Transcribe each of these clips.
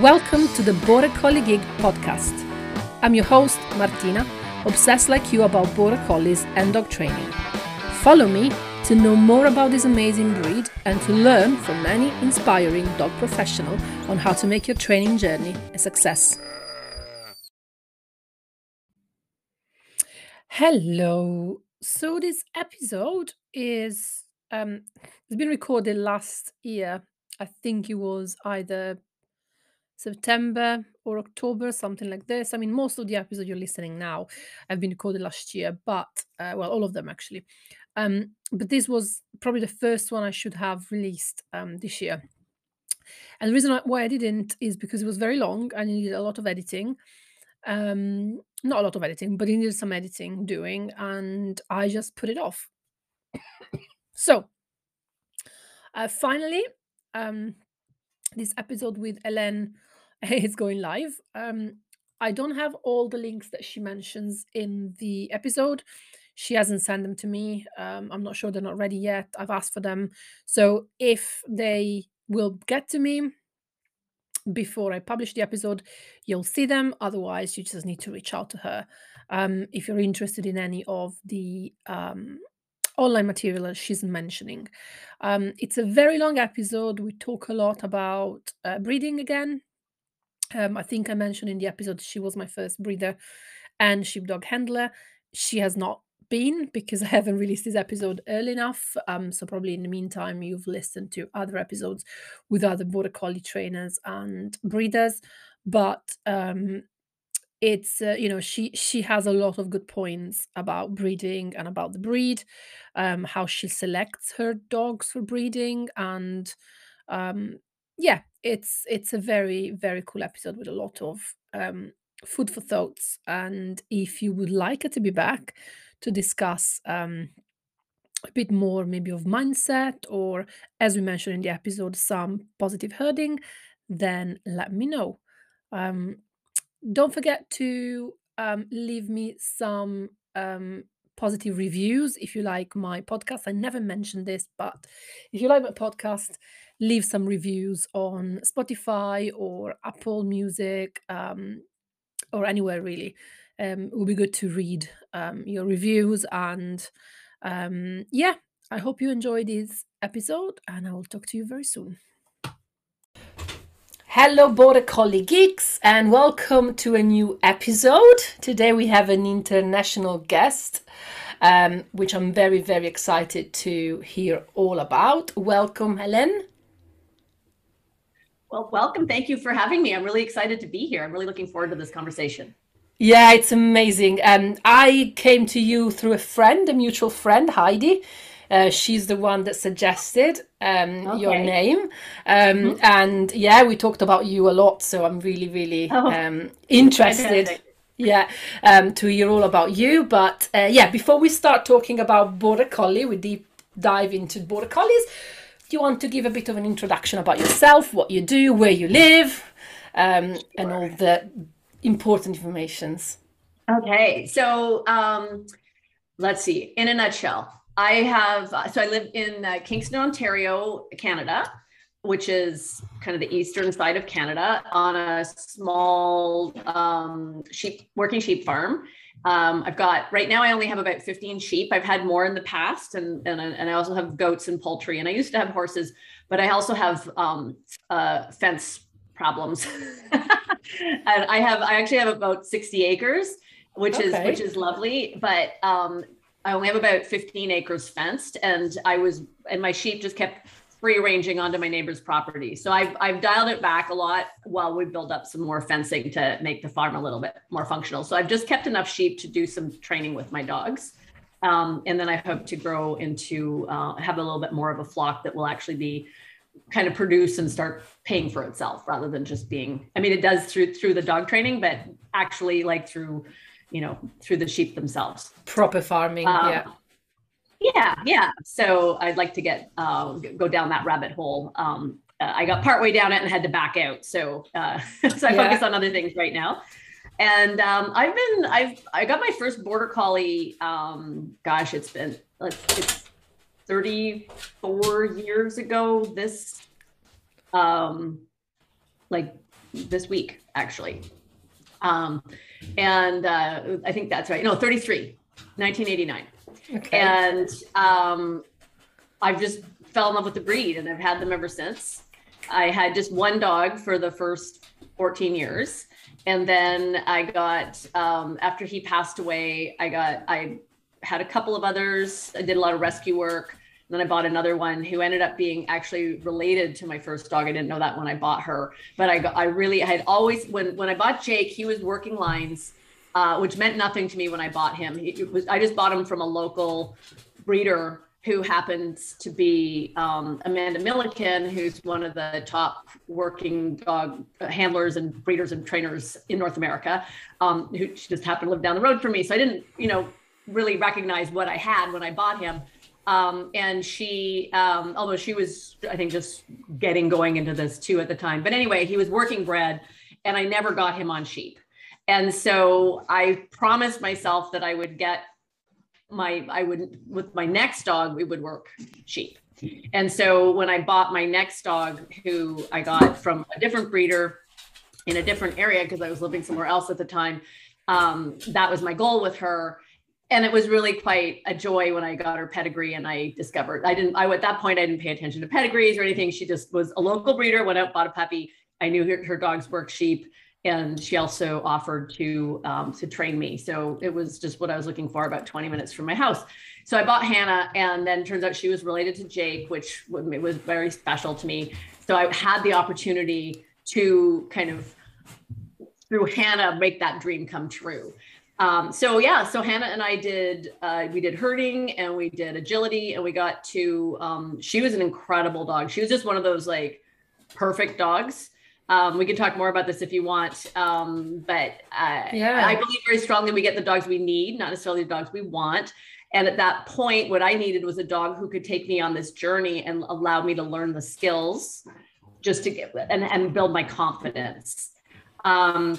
Welcome to the Border Collie Geek podcast. I'm your host, Martina, obsessed like you about Border Collies and dog training. Follow me to know more about this amazing breed and to learn from many inspiring dog professional on how to make your training journey a success. Hello. So this episode is um it's been recorded last year. I think it was either September or October, something like this. I mean, most of the episodes you're listening now have been recorded last year, but uh, well, all of them actually. Um, but this was probably the first one I should have released um, this year. And the reason why I didn't is because it was very long and it needed a lot of editing. Um, not a lot of editing, but it needed some editing doing, and I just put it off. so, uh, finally, um, this episode with Hélène is going live. Um, I don't have all the links that she mentions in the episode. She hasn't sent them to me. Um, I'm not sure they're not ready yet. I've asked for them. So if they will get to me before I publish the episode, you'll see them. Otherwise, you just need to reach out to her um, if you're interested in any of the um, online material that she's mentioning. Um, it's a very long episode. We talk a lot about uh, breeding again. Um, I think I mentioned in the episode she was my first breeder and sheepdog handler. She has not been because I haven't released this episode early enough. Um, so probably in the meantime you've listened to other episodes with other border collie trainers and breeders. But um, it's uh, you know she she has a lot of good points about breeding and about the breed um how she selects her dogs for breeding and um yeah it's it's a very very cool episode with a lot of um food for thoughts and if you would like her to be back to discuss um a bit more maybe of mindset or as we mentioned in the episode some positive herding then let me know um don't forget to um, leave me some um, positive reviews if you like my podcast. I never mentioned this, but if you like my podcast, leave some reviews on Spotify or Apple Music um, or anywhere really. Um, it would be good to read um, your reviews. And um, yeah, I hope you enjoy this episode, and I will talk to you very soon. Hello, Border Collie Geeks, and welcome to a new episode. Today we have an international guest, um, which I'm very, very excited to hear all about. Welcome, Hélène. Well, welcome. Thank you for having me. I'm really excited to be here. I'm really looking forward to this conversation. Yeah, it's amazing. Um, I came to you through a friend, a mutual friend, Heidi. Uh, she's the one that suggested um, okay. your name. Um, mm-hmm. And yeah, we talked about you a lot. So I'm really, really oh, um, interested. Yeah, um, to hear all about you. But uh, yeah, before we start talking about Border Collie, we deep dive into Border Collies. You want to give a bit of an introduction about yourself, what you do, where you live, um, sure. and all the important informations? Okay, so um, let's see. In a nutshell, I have, so I live in uh, Kingston, Ontario, Canada, which is kind of the eastern side of Canada on a small um, sheep, working sheep farm. Um, I've got right now. I only have about 15 sheep. I've had more in the past, and and and I also have goats and poultry. And I used to have horses, but I also have um, uh, fence problems. and I have I actually have about 60 acres, which okay. is which is lovely. But um, I only have about 15 acres fenced, and I was and my sheep just kept free ranging onto my neighbor's property. So I've I've dialed it back a lot while we build up some more fencing to make the farm a little bit more functional. So I've just kept enough sheep to do some training with my dogs. Um, and then I hope to grow into uh, have a little bit more of a flock that will actually be kind of produce and start paying for itself rather than just being. I mean, it does through through the dog training, but actually like through you know, through the sheep themselves. Proper farming, um, yeah. Yeah, yeah. So I'd like to get uh, go down that rabbit hole. Um, uh, I got partway down it and had to back out. So uh, so I yeah. focus on other things right now. And um, I've been I've I got my first border collie. Um, gosh, it's been it's 34 years ago. This um, like this week actually. Um, and uh, I think that's right. No, 33, 1989. Okay. And um, I've just fell in love with the breed and I've had them ever since. I had just one dog for the first 14 years. And then I got, um, after he passed away, I got, I had a couple of others. I did a lot of rescue work. Then I bought another one who ended up being actually related to my first dog. I didn't know that when I bought her, but I got, I really I had always when when I bought Jake, he was working lines, uh, which meant nothing to me when I bought him. He was I just bought him from a local breeder who happens to be um, Amanda Milliken, who's one of the top working dog handlers and breeders and trainers in North America. Um, who she just happened to live down the road from me, so I didn't, you know, really recognize what I had when I bought him. Um, and she, um, although she was, I think, just getting going into this too at the time. But anyway, he was working bred, and I never got him on sheep. And so I promised myself that I would get my, I would, with my next dog, we would work sheep. And so when I bought my next dog, who I got from a different breeder in a different area, because I was living somewhere else at the time, um, that was my goal with her and it was really quite a joy when I got her pedigree and I discovered I didn't I at that point I didn't pay attention to pedigrees or anything. She just was a local breeder, went out, bought a puppy. I knew her, her dogs work sheep and she also offered to um, to train me. So it was just what I was looking for about 20 minutes from my house. So I bought Hannah and then turns out she was related to Jake, which was very special to me. So I had the opportunity to kind of through Hannah make that dream come true. Um, so yeah, so Hannah and I did uh, we did herding and we did agility and we got to um, she was an incredible dog. She was just one of those like perfect dogs. Um, we can talk more about this if you want, um, but uh, yeah, I believe very strongly we get the dogs we need, not necessarily the dogs we want. And at that point, what I needed was a dog who could take me on this journey and allow me to learn the skills, just to get and, and build my confidence. Um,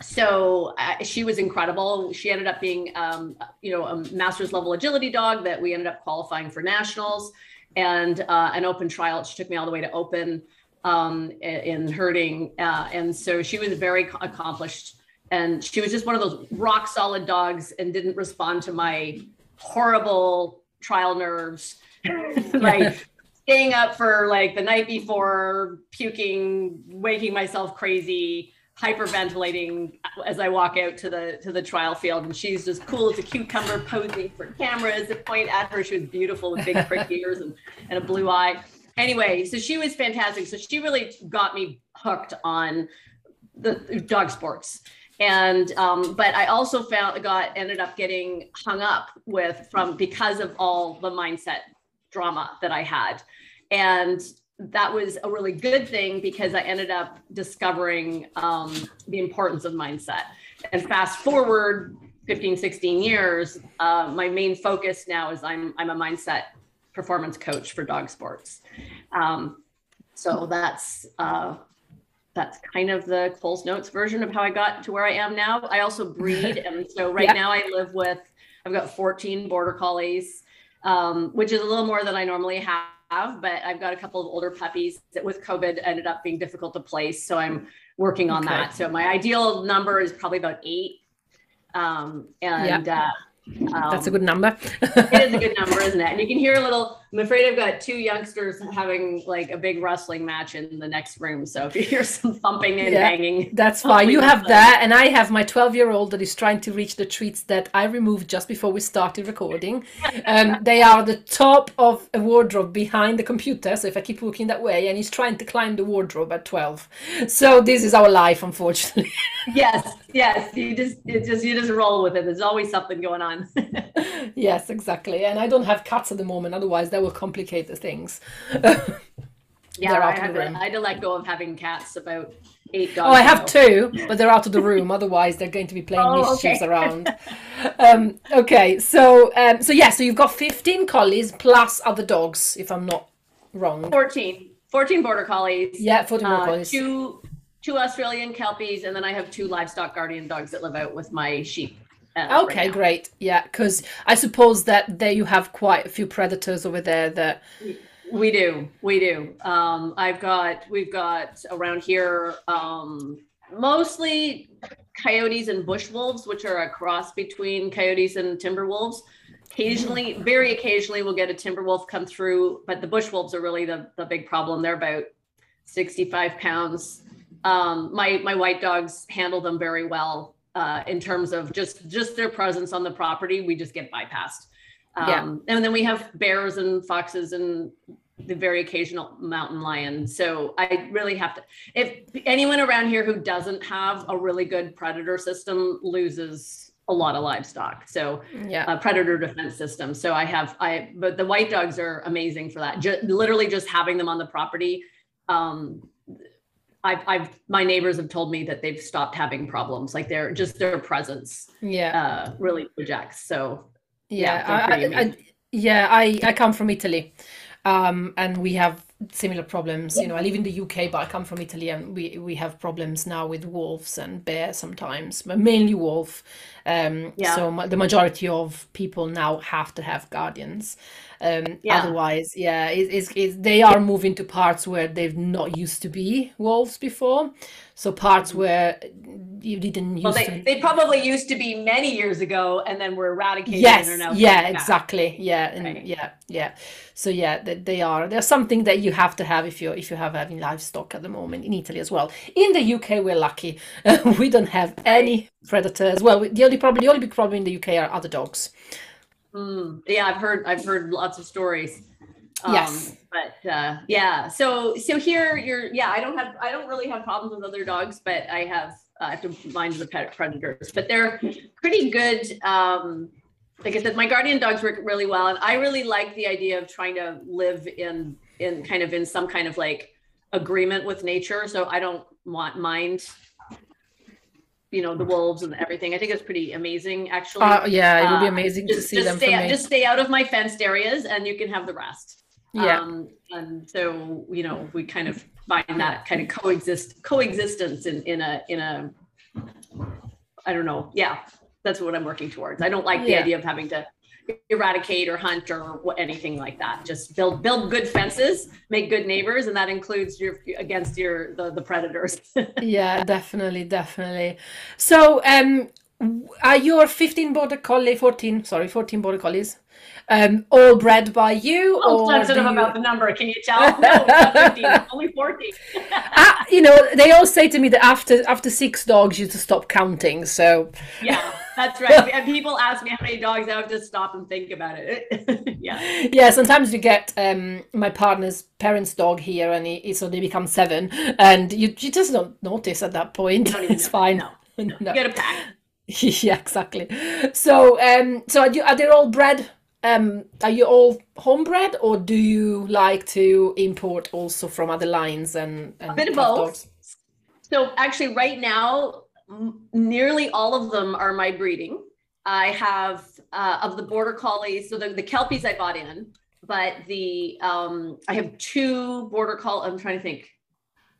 so uh, she was incredible. She ended up being, um, you know, a master's level agility dog that we ended up qualifying for nationals and uh, an open trial. She took me all the way to open um, in herding. Uh, and so she was very accomplished. And she was just one of those rock solid dogs and didn't respond to my horrible trial nerves. like staying up for like the night before, puking, waking myself crazy hyperventilating as I walk out to the to the trial field, and she's just cool as a cucumber, posing for cameras to point at her. She was beautiful with big prick ears and, and a blue eye. Anyway, so she was fantastic. So she really got me hooked on the dog sports. And um, but I also found got ended up getting hung up with from because of all the mindset drama that I had. And that was a really good thing because I ended up discovering um, the importance of mindset. And fast forward 15, 16 years, uh, my main focus now is I'm, I'm a mindset performance coach for dog sports. Um, so that's, uh, that's kind of the Coles Notes version of how I got to where I am now. I also breed. and so right now I live with, I've got 14 border collies, um, which is a little more than I normally have but I've got a couple of older puppies that with COVID ended up being difficult to place. So I'm working on okay. that. So my ideal number is probably about eight. Um, and yep. uh, um, That's a good number. it is a good number, isn't it? And you can hear a little. I'm afraid I've got two youngsters having like a big wrestling match in the next room. So if you hear some thumping and yeah, banging, that's fine. You have that, and I have my 12 year old that is trying to reach the treats that I removed just before we started recording. Um, they are the top of a wardrobe behind the computer. So if I keep looking that way, and he's trying to climb the wardrobe at 12. So this is our life, unfortunately. yes, yes. You just it just you just roll with it. There's always something going on. yes, exactly. And I don't have cats at the moment, otherwise that will complicate the things. yeah, I had, to, I had to let go of having cats about eight dogs. Oh, I have two, but they're out of the room. Otherwise, they're going to be playing oh, mischiefs okay. around. Um, okay, so um, so yeah, so you've got fifteen collies plus other dogs, if I'm not wrong. 14. 14 border collies. Yeah, 14 border uh, collies. Two two Australian kelpies, and then I have two livestock guardian dogs that live out with my sheep. Uh, okay, right great. Yeah, because I suppose that there you have quite a few predators over there that We do. We do. Um, I've got, we've got around here, um, mostly coyotes and bush wolves, which are a cross between coyotes and timber wolves. Occasionally, very occasionally, we'll get a timber wolf come through, but the bush wolves are really the, the big problem. They're about 65 pounds. Um, my, my white dogs handle them very well uh, in terms of just, just their presence on the property. We just get bypassed. Um, Yeah. And then we have bears and foxes and the very occasional mountain lion. So I really have to, if anyone around here who doesn't have a really good predator system loses a lot of livestock. So Yeah. a predator defense system. So I have, I, but the white dogs are amazing for that. Ju- literally just having them on the property. Um, I've, I've, my neighbors have told me that they've stopped having problems. Like they're just their presence, Yeah. uh, really projects. So Yeah, Yeah, I, I, yeah, I, I come from Italy, um, and we have similar problems. You know, I live in the UK, but I come from Italy, and we we have problems now with wolves and bears sometimes, but mainly wolf. Um, Yeah. so the majority of people now have to have guardians. Um, Yeah. Otherwise, yeah, it, it's, it's, they are moving to parts where they've not used to be wolves before. So parts where you didn't Mm-hmm. well, they, to. they probably used to be many years ago and then were eradicated Yes, and yeah, exactly. Yeah, and Right. yeah, yeah. So yeah, they, they are. They're something that you have to have if you if you have having livestock at the moment in Italy as well. In the UK, we're lucky. we don't have any predators. Well, the only problem, the only big problem in the UK are other dogs. Mm, yeah, I've heard I've heard lots of stories. Yes. But uh, yeah, so so here you're yeah, I don't have I don't really have problems with other dogs, but I have I have to mind the pet predators. But they're pretty good. Um, like I said, my guardian dogs work really well, and I really like the idea of trying to live in in kind of in some kind of like agreement with nature. So I don't want mind, you know, the wolves and everything. I think it's pretty amazing, actually. Uh, yeah, it would be Uh, amazing to just, see just them stay for out, me. just stay out of my fenced areas and you can have the rest Yeah. um, and so you know we kind of find that kind of coexist coexistence in in a in a i don't know yeah that's what i'm working towards i don't like the Yeah. idea of having to eradicate or hunt or anything like that just build build good fences make good neighbors and that includes your against your the, the predators yeah, definitely, definitely. So, um, are your 15 border collie, 14, sorry, 14 border collies, um, all bred by you, oh or sensitive you- about the number can you tell no not 15 only 14 Ah, you know, they all say to me that after after six dogs, you just stop counting. So, Yeah, that's right. And people ask me how many dogs I have to stop and think about it. yeah. yeah, sometimes you get um, my partner's parents' dog here, and he, so they become seven, and you you just don't notice at that point. It's know. fine. No, No. You get a pack. yeah, exactly. So, um, so are, you, are they all bred? Um, are you all homebred, or do you like to import also from other lines and, and A bit of both. So actually, right now, m- nearly all of them are my breeding. I have uh, of the border collies, so the, the kelpies I bought in, but the um, I have two border call. I'm trying to think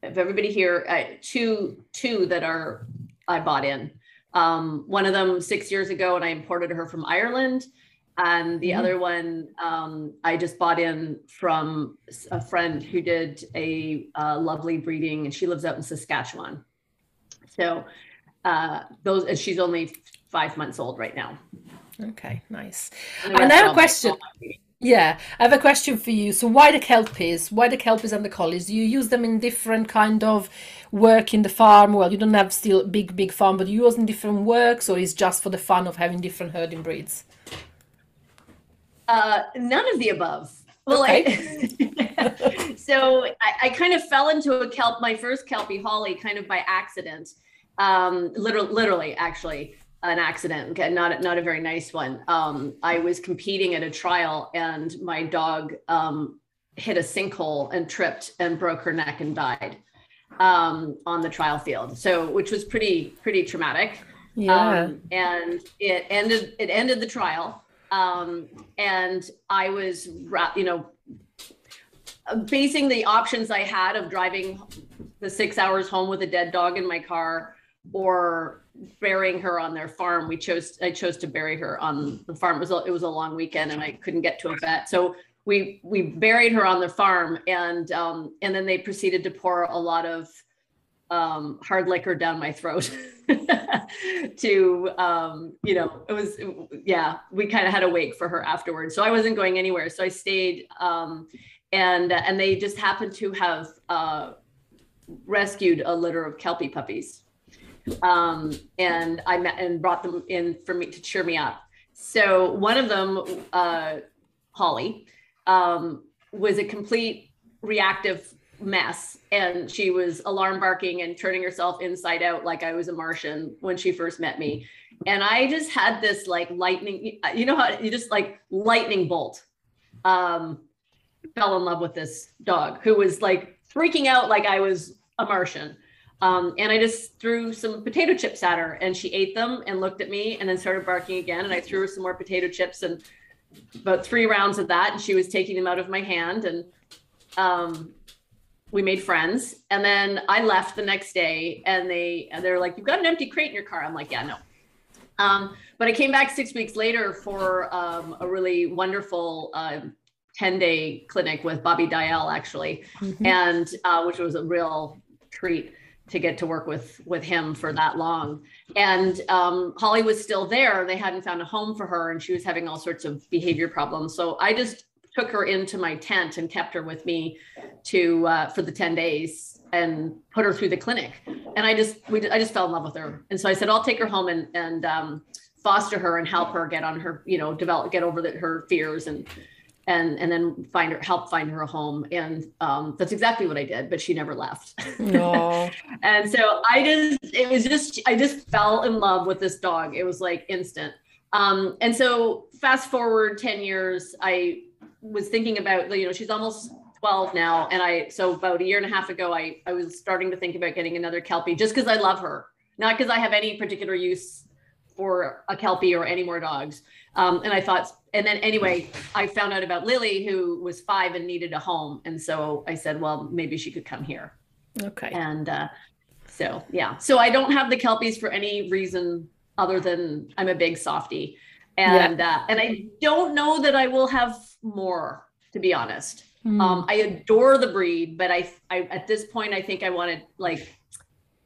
of everybody here. Uh, two two that are I bought in. Um, one of them six years ago, and I imported her from Ireland. And the Mhm. other one um, I just bought in from a friend who did a uh, lovely breeding, and she lives out in Saskatchewan. So uh, those, and she's only five months old right now. Okay, nice. And the And I have a question. all my breeding. Yeah, I have a question for you. So, why the kelpies? Why the kelpies and the collies? Do you use them in different kind of work in the farm? Well, you don't have still big, big farm, but you use in different works, or is just for the fun of having different herding breeds? Uh, none of the above. Well, I, so I, I kind of fell into a kelp, my first kelpie Holly, kind of by accident. Um, literally, literally, actually, an accident, okay, not a- not a very nice one. Um, I was competing at a trial, and my dog um, hit a sinkhole and tripped and broke her neck and died um, on the trial field. So, which was pretty pretty traumatic. Yeah. Um, and it ended it ended the trial. Um, and I was you know basing the options I had of driving the six hours home with a dead dog in my car or burying her on their farm. We chose I chose to bury her on the farm. It was a, it was a long weekend and I couldn't get to a vet. So we we buried her on the farm, and um, and then they proceeded to pour a lot of um, hard liquor down my throat. to um, you know, it was yeah. We kind of had a wake for her afterwards, so I wasn't going anywhere. So I stayed, um, and and they just happened to have uh, rescued a litter of kelpie puppies, um, and I met and brought them in for me to cheer me up. So one of them, uh, Holly, um, was a complete reactive mess and she was alarm barking and turning herself inside out like I was a Martian when she first met me. And I just had this like lightning, you know how you just like lightning bolt. Um, fell in love with this dog who was like freaking out like I was a Martian. Um, and I just threw some potato chips at her and she ate them and looked at me and then started barking again. And I threw her some more potato chips and about three rounds of that. And she was taking them out of my hand. And um, we made friends. And then I left the next day and they, they're like, you've got an empty crate in your car. I'm like, yeah, no. Um, but I came back six weeks later for um, a really wonderful uh, 10 day clinic with Bobby Dalziel actually. Mm-hmm. And uh, which was a real treat to get to work with with him for that long. And um, Holly was still there. They hadn't found a home for her, and she was having all sorts of behavior problems. So I just took her into my tent and kept her with me to uh, for the 10 days and put her through the clinic. And i just we i just fell in love with her. And so i said i'll take her home and and um, foster her and help her get on her you know develop get over the, her fears and and and then find her help find her a home. And um, that's exactly what i did but she never left. No. and so i just it was just i just fell in love with this dog. It was like instant. Um, and so fast forward 10 years i was thinking about you know she's almost 12 now and i so about a year and a half ago i i was starting to think about getting another kelpie just because i love her not because i have any particular use for a kelpie or any more dogs. Um, and i thought and then anyway i found out about lily who was five and needed a home and so i said well maybe she could come here. Okay. And uh, so yeah. So i don't have the kelpies for any reason other than i'm a big softie and yeah. uh, and I don't know that I will have more to be honest. Mm. Um, I adore the breed, but I, I at this point I think I want to like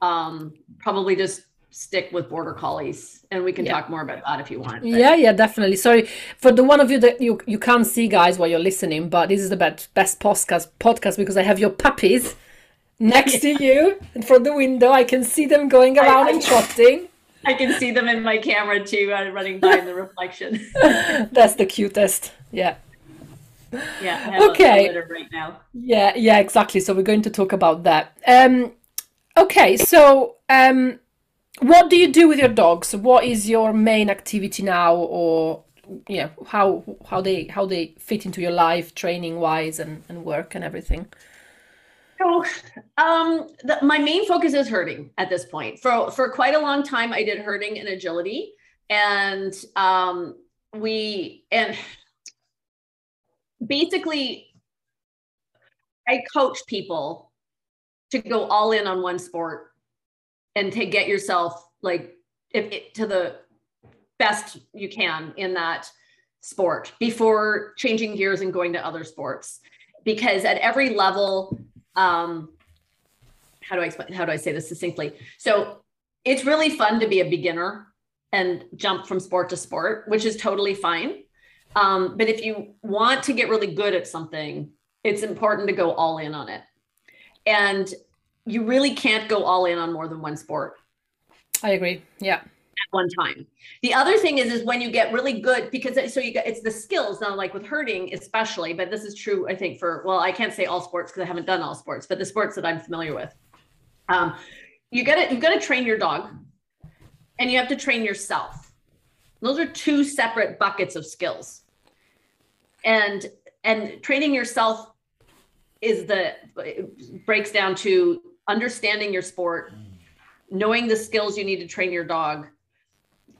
um, probably just stick with border collies and we can yeah. talk more about that if you want but. yeah yeah definitely sorry for the one of you that you you can't see guys while you're listening but this is the best best podcast podcast because i have your puppies next yeah. to you and from the window i can see them going around I, I, and trotting I can see them in my camera too, uh, running by in the reflection. That's the cutest. Yeah. Yeah. okay. Right now. Yeah. Yeah. Exactly. So we're going to talk about that. Um. Okay. So um, what do you do with your dogs? What is your main activity now, or yeah, how how they how they fit into your life, training wise, and and work and everything? So, um, the, my main focus is herding at this point. For for quite a long time, I did herding and agility, and um, we and basically, I coach people to go all in on one sport and to get yourself like if to the best you can in that sport before changing gears and going to other sports because at every level um, how do I explain? How do I say this succinctly? So it's really fun to be a beginner and jump from sport to sport, which is totally fine. Um, but if you want to get really good at something, it's important to go all in on it. And you really can't go all in on more than one sport. I agree. Yeah at one time. The other thing is, is when you get really good, because so you get it's the skills now, like with herding, especially, but this is true, I think, for well, I can't say all sports because I haven't done all sports, but the sports that I'm familiar with. Um, you got to you've got to train your dog and you have to train yourself. Those are two separate buckets of skills. And and training yourself is the breaks down to understanding your sport, knowing the skills you need to train your dog,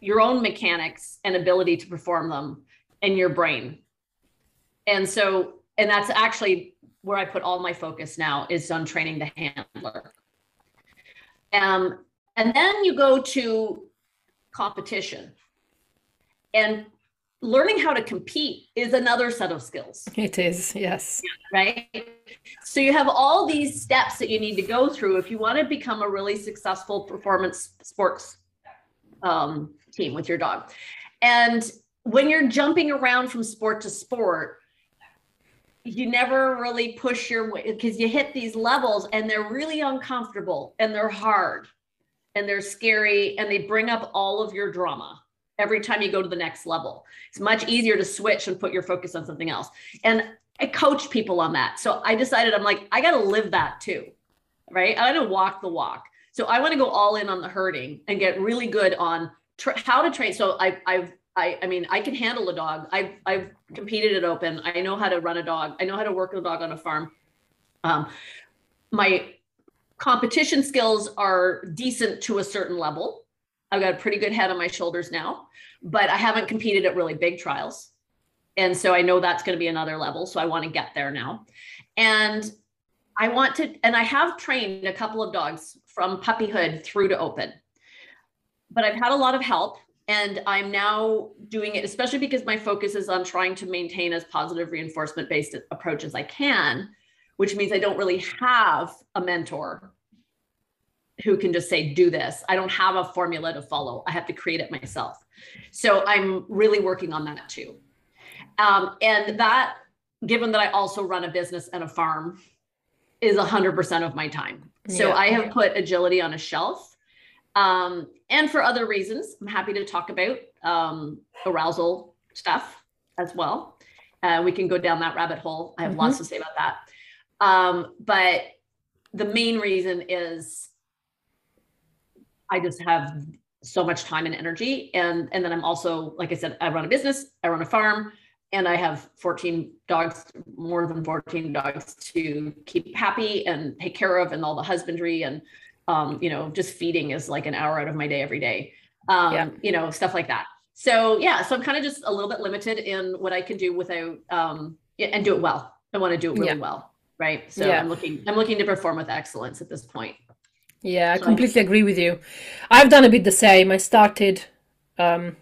your own mechanics and ability to perform them in your brain. And so, and that's actually where I put all my focus now is on training the handler. Um, and then you go to competition. And learning how to compete is another set of skills. It is, yes. Right. So you have all these steps that you need to go through if you want to become a really successful performance sports um, team with your dog. And when you're jumping around from sport to sport, you never really push your way because you hit these levels and they're really uncomfortable and they're hard and they're scary and they bring up all of your drama every time you go to the next level. It's much easier to switch and put your focus on something else. And I coach people on that. So I decided I'm like, I got to live that too. Right. I got to walk the walk. So I want to go all in on the herding and get really good on tra- how to train. So I, I've, I, I mean, I can handle a dog. I've, I've competed at open. I know how to run a dog. I know how to work a dog on a farm. Um, my competition skills are decent to a certain level. I've got a pretty good head on my shoulders now, but I haven't competed at really big trials. And so I know that's going to be another level. So I want to get there now. And I want to, and I have trained a couple of dogs from puppyhood through to open, but I've had a lot of help and I'm now doing it, especially because my focus is on trying to maintain as positive reinforcement based approach as I can, which means I don't really have a mentor who can just say, do this. I don't have a formula to follow. I have to create it myself. So I'm really working on that too. Um, and that, given that I also run a business and a farm, is 100% of my time. So yeah. I have put agility on a shelf. Um, and for other reasons, I'm happy to talk about um, arousal stuff as well. Uh, we can go down that rabbit hole. I have mm-hmm. lots to say about that. Um, but the main reason is I just have so much time and energy. And, and then I'm also, like I said, I run a business, I run a farm, and I have 14 dogs, more than 14 dogs to keep happy and take care of, and all the husbandry and, um, you know, just feeding is like an hour out of my day every day, um, yeah. you know, stuff like that. So yeah, so I'm kind of just a little bit limited in what I can do without, um, and do it well. I want to do it really yeah. well, right? So yeah. I'm looking, I'm looking to perform with excellence at this point. Yeah, I completely agree with you. I've done a bit the same. I started um,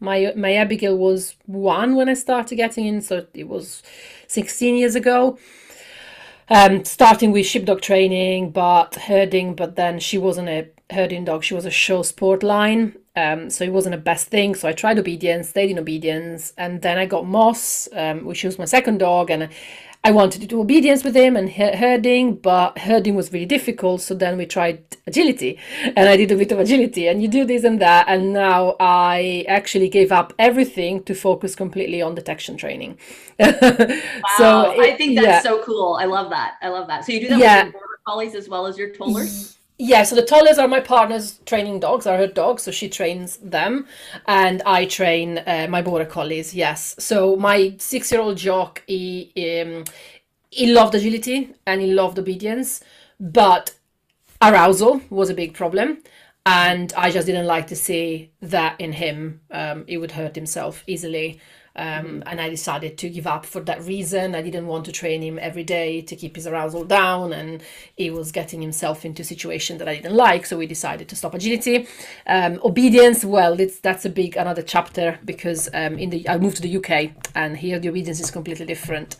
my my Abigail was one when I started getting in, so it was 16 years ago. Um, starting with sheepdog training, but herding, but then she wasn't a herding dog. She was a show sport line. Um, so it wasn't the best thing. So I tried obedience, stayed in obedience, and then I got Moss, um, which was my second dog, and I wanted to do obedience with him and herding, but herding was really difficult. So then we tried agility, and I did a bit of agility, and you do this and that. And now I actually gave up everything to focus completely on detection training. wow, so it, I think that's yeah. so cool. I love that. I love that. So you do that yeah. with your border collies as well as your tollers. Yeah, so the tollers are my partner's training dogs, are her dogs, so she trains them, and I train uh, my border collies. Yes, so my six-year-old jock, he um, he loved agility and he loved obedience, but arousal was a big problem, and I just didn't like to see that in him. Um, he would hurt himself easily. Um, mm-hmm. and I decided to give up for that reason. I didn't want to train him every day to keep his arousal down, and he was getting himself into a situation that I didn't like. So we decided to stop agility. Um, obedience, well, it's, that's a big another chapter because um, in the I moved to the UK, and here the obedience is completely different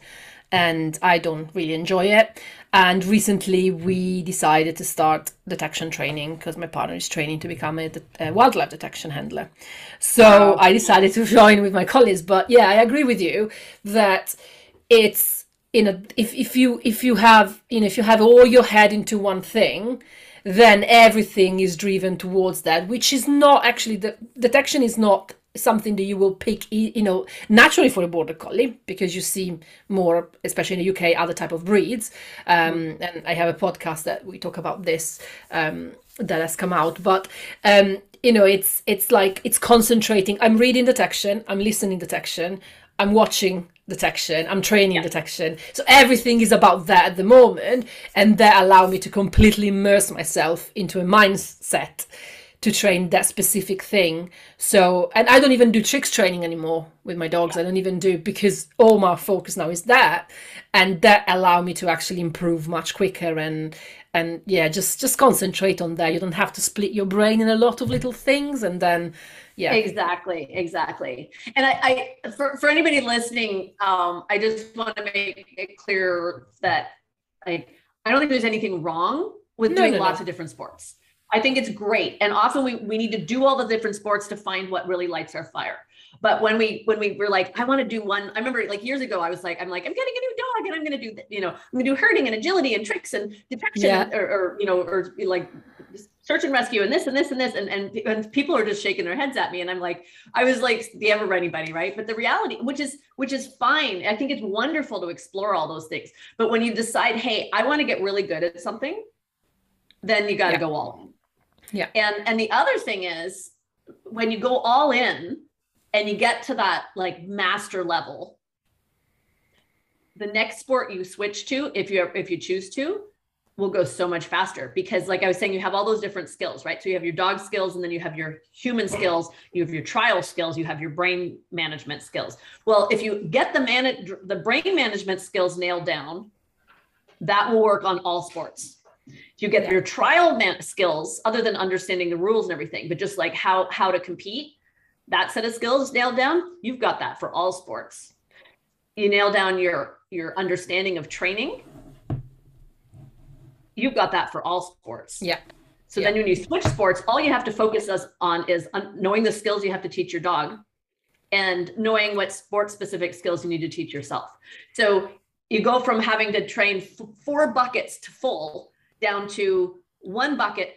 and I don't really enjoy it. And recently, we decided to start detection training because my partner is training to become a, a wildlife detection handler. So wow. I decided to join with my colleagues. But yeah, I agree with you that it's in a if if you if you have you know if you have all your head into one thing then everything is driven towards that which is not actually the detection is not something that you will pick you know naturally for a border collie because you see more especially in the uk other type of breeds. Um, and i have a podcast that we talk about this um, that has come out. But um, you know it's it's like it's concentrating. I'm reading detection i'm listening detection i'm watching detection i'm training yeah. detection so everything is about that at the moment and that allow me to completely immerse myself into a mindset to train that specific thing. So, and I don't even do tricks training anymore with my dogs. I don't even do because all my focus now is that, and that allow me to actually improve much quicker and and yeah, just just concentrate on that. You don't have to split your brain in a lot of little things, and then yeah, exactly, exactly. And I, I for for anybody listening, um, I just want to make it clear that I I don't think there's anything wrong with no, doing no, lots no. of different sports. I think it's great. And often we, we need to do all the different sports to find what really lights our fire. But when we when we were like, I want to do one, I remember like years ago, I was like, I'm like, I'm getting a new dog and I'm gonna do you know, I'm gonna do herding and agility and tricks and detection yeah. or, or, you know, or like search and rescue and this and this and this and, and and people are just shaking their heads at me and i'm like i was like the ever anybody right but the reality which is which is fine i think it's wonderful to explore all those things but when you decide hey i want to get really good at something then you got to yeah. go all in yeah. And and the other thing is when you go all in and you get to that like master level, the next sport you switch to, if you if you choose to, will go so much faster because like I was saying, you have all those different skills, right? So you have your dog skills and then you have your human skills, you have your trial skills, you have your brain management skills. Well, if you get the man the brain management skills nailed down, that will work on all sports you get yeah. your trial man- skills other than understanding the rules and everything but just like how how to compete that set of skills nailed down you've got that for all sports. You nail down your your understanding of training. You've got that for all sports. Yeah. So yeah. then when you switch sports all you have to focus us on is knowing the skills you have to teach your dog and knowing what sport specific skills you need to teach yourself. So you go from having to train f- four buckets to full down to one bucket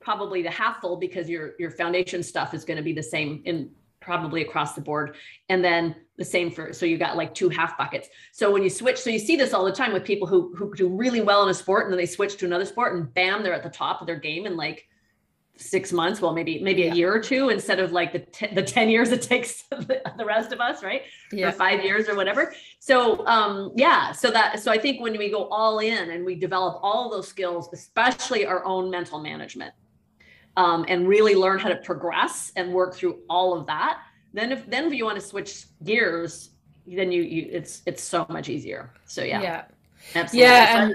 probably the half full because your your foundation stuff is going to be the same in probably across the board. And then the same for so you got like two half buckets. So when you switch so you see this all the time with people who who do really well in a sport and then they switch to another sport and bam they're at the top of their game in like six months well maybe maybe yeah. a year or two instead of like the, t- the 10 years it takes the rest of us right yeah. or five years or whatever so um yeah so that so i think when we go all in and we develop all those skills especially our own mental management um, and really learn how to progress and work through all of that then if then if you want to switch gears then you you it's it's so much easier so yeah yeah Absolutely. yeah and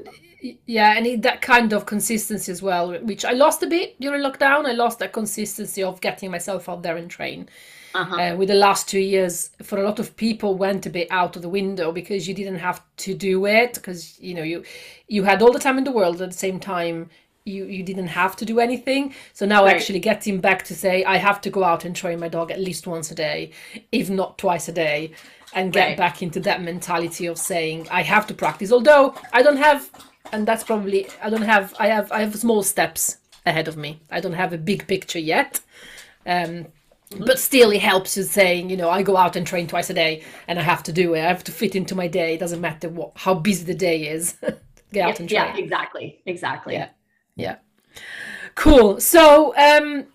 yeah and it, that kind of consistency as well which i lost a bit during lockdown i lost that consistency of getting myself out there and train uh-huh. uh, with the last two years for a lot of people went a bit out of the window because you didn't have to do it because you know you you had all the time in the world at the same time you you didn't have to do anything so now right. actually getting back to say i have to go out and train my dog at least once a day if not twice a day and get right. back into that mentality of saying i have to practice although i don't have and that's probably I don't have I have I have small steps ahead of me. I don't have a big picture yet. Um, but still it helps you saying you know i go out and train twice a day and i have to do it. I have to fit into my day. It doesn't matter what how busy the day is. Get out yeah, and train yeah exactly exactly. Yeah yeah. Cool. So um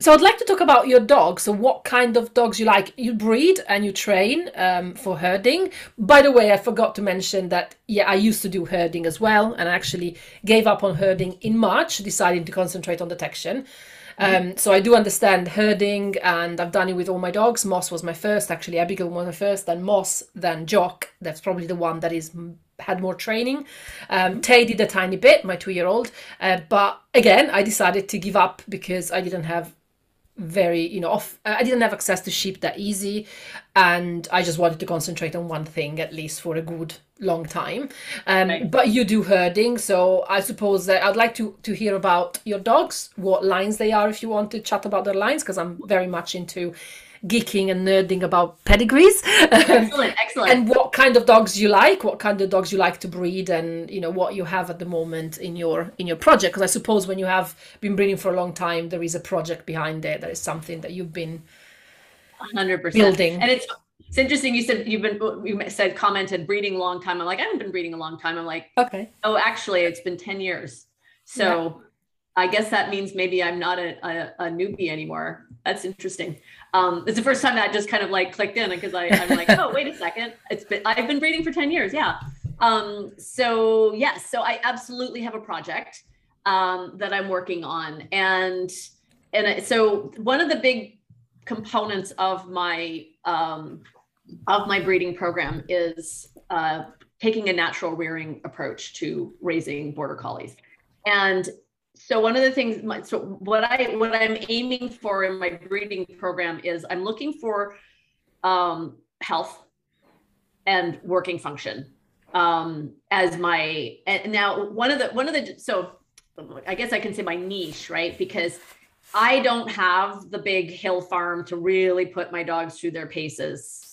so I'd like to talk about your dogs. So what kind of dogs you like? You breed and you train um, for herding. By the way, I forgot to mention that yeah, I used to do herding as well, and I actually gave up on herding in March, deciding to concentrate on detection. Um, so I do understand herding, and I've done it with all my dogs. Moss was my first, actually. Abigail was my first, then Moss, then Jock. That's probably the one that is had more training. Um, Tay did a tiny bit, my two-year-old, uh, but again, I decided to give up because I didn't have very you know off i didn't have access to sheep that easy and i just wanted to concentrate on one thing at least for a good long time um, right. but you do herding so i suppose that i'd like to to hear about your dogs what lines they are if you want to chat about their lines because i'm very much into geeking and nerding about pedigrees. Excellent, excellent. and what kind of dogs you like, what kind of dogs you like to breed, and you know what you have at the moment in your in your project. Because I suppose when you have been breeding for a long time, there is a project behind it. That is something that you've been hundred percent building. And it's it's interesting. You said you've been you said commented breeding a long time. I'm like I haven't been breeding a long time. I'm like okay. Oh, actually, it's been ten years. So. Yeah. I guess that means maybe I'm not a, a, a newbie anymore. That's interesting um, it's the first time that just kind of like clicked in because I'm like, oh, wait a second. It's been, I've been breeding for 10 years. Yeah. Um, so yes, so I absolutely have a project. um, that I'm working on, and and so one of the big components of my um, of my breeding program is uh, taking a natural rearing approach to raising border collies, and so one of the things so what i what i'm aiming for in my breeding program is i'm looking for um, health and working function um, as my and now one of the one of the so i guess i can say my niche right? Because i don't have the big hill farm to really put my dogs through their paces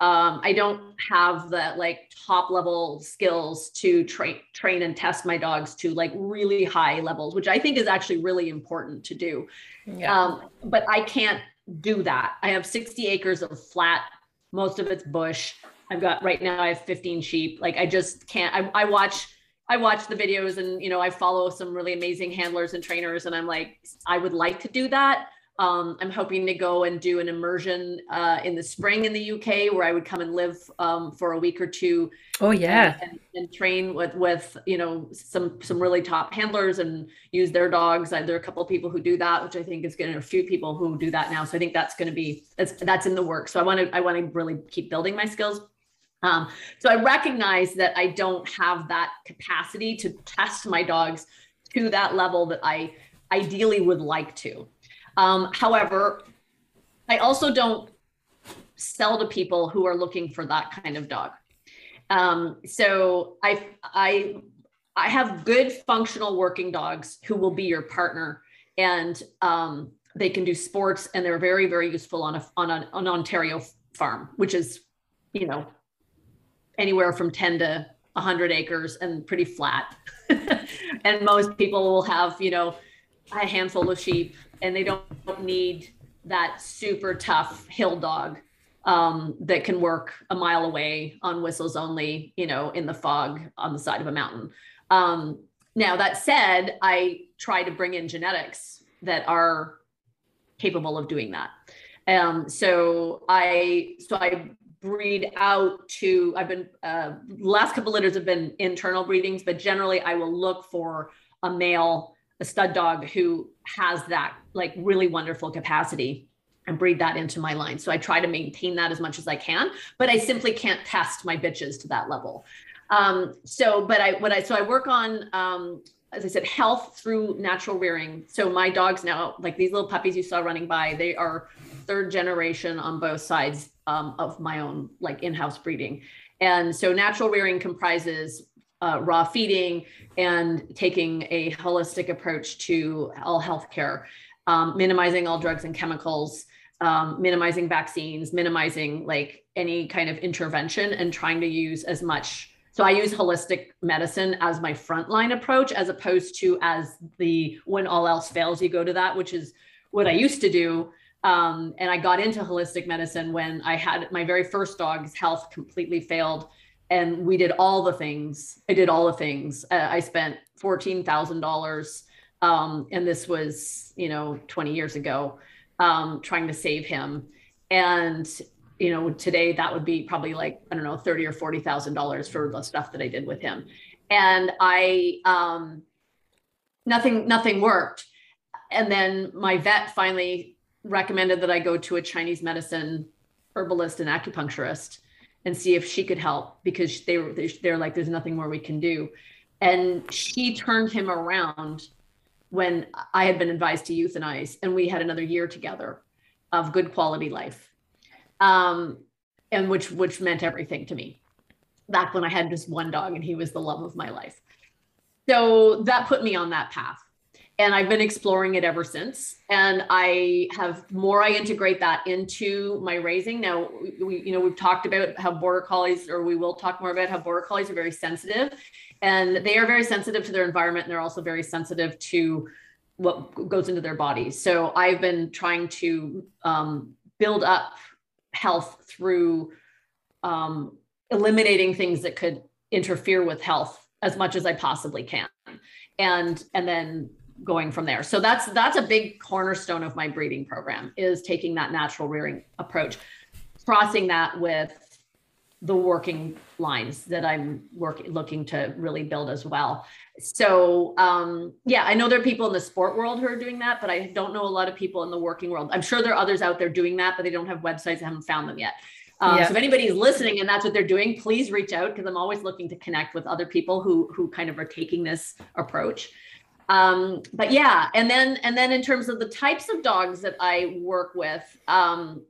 um, I don't have the like top level skills to train train and test my dogs to like really high levels, which I think is actually really important to do. Yeah. Um, but I can't do that. I have 60 acres of flat, most of it's bush. I've got right now I have 15 sheep. Like I just can't. I, I watch I watch the videos and you know I follow some really amazing handlers and trainers, and I'm like I would like to do that um, I'm hoping to go and do an immersion uh, in the spring in the UK, where I would come and live um, for a week or two. Oh yeah, and, and, and, train with with you know some some really top handlers and use their dogs. There are a couple of people who do that, which I think is going to a few people who do that now. So I think that's going to be that's that's in the works. So I want to I want to really keep building my skills. Um, so I recognize that I don't have that capacity to test my dogs to that level that I ideally would like to. Um, however, I also don't sell to people who are looking for that kind of dog. Um, so I I I have good functional working dogs who will be your partner, and um, they can do sports, and they're very very useful on a on a, an Ontario farm, which is you know anywhere from ten to 100 acres and pretty flat. and most people will have you know a handful of sheep and they don't need that super tough hill dog um, that can work a mile away on whistles only, you know, in the fog on the side of a mountain. Um, now, that said, I try to bring in genetics that are capable of doing that. Um, so I so I breed out to I've been uh, last couple litters have been internal breedings, but generally I will look for a male a stud dog who has that like really wonderful capacity and breed that into my line. So I try to maintain that as much as I can, but I simply can't test my bitches to that level. Um, so, but I, what I, so I work on, um, as I said, health through natural rearing. So my dogs now, like these little puppies you saw running by, they are third generation on both sides um, of my own like in-house breeding. And so natural rearing comprises uh, raw feeding and taking a holistic approach to all healthcare, um, minimizing all drugs and chemicals, um, minimizing vaccines, minimizing like any kind of intervention, and trying to use as much. So I use holistic medicine as my frontline approach, as opposed to as the when all else fails, you go to that, which is what I used to do. Um, and I got into holistic medicine when I had my very first dog's health completely failed and we did all the things. I did all the things. Uh, I spent fourteen thousand um, dollars, and this was you know twenty years ago, um, trying to save him. And you know today that would be probably like I don't know thirty or forty thousand dollars for the stuff that I did with him. And I um, nothing nothing worked. And then my vet finally recommended that I go to a Chinese medicine herbalist and acupuncturist and see if she could help because they were they're like there's nothing more we can do. And she turned him around when i had been advised to euthanize and we had another year together of good quality life. Um, and which which meant everything to me. Back when i had just one dog and he was the love of my life. So that put me on that path and I've been exploring it ever since. And I have more I integrate that into my raising. Now, we, you know, we've talked about how border collies, or we will talk more about how border collies are very sensitive, and they are very sensitive to their environment, and they're also very sensitive to what goes into their bodies. So I've been trying to um, build up health through um, eliminating things that could interfere with health as much as I possibly can, and and then going from there. So that's that's a big cornerstone of my breeding program is taking that natural rearing approach, crossing that with the working lines that I'm working looking to really build as well. So um, yeah, I know there are people in the sport world who are doing that, but I don't know a lot of people in the working world. I'm sure there are others out there doing that, but they don't have websites. I haven't found them yet. Um, yeah. So if anybody's listening and that's what they're doing, please reach out because I'm always looking to connect with other people who who kind of are taking this approach. Um, but yeah, and then and then in terms of the types of dogs that I work with, um,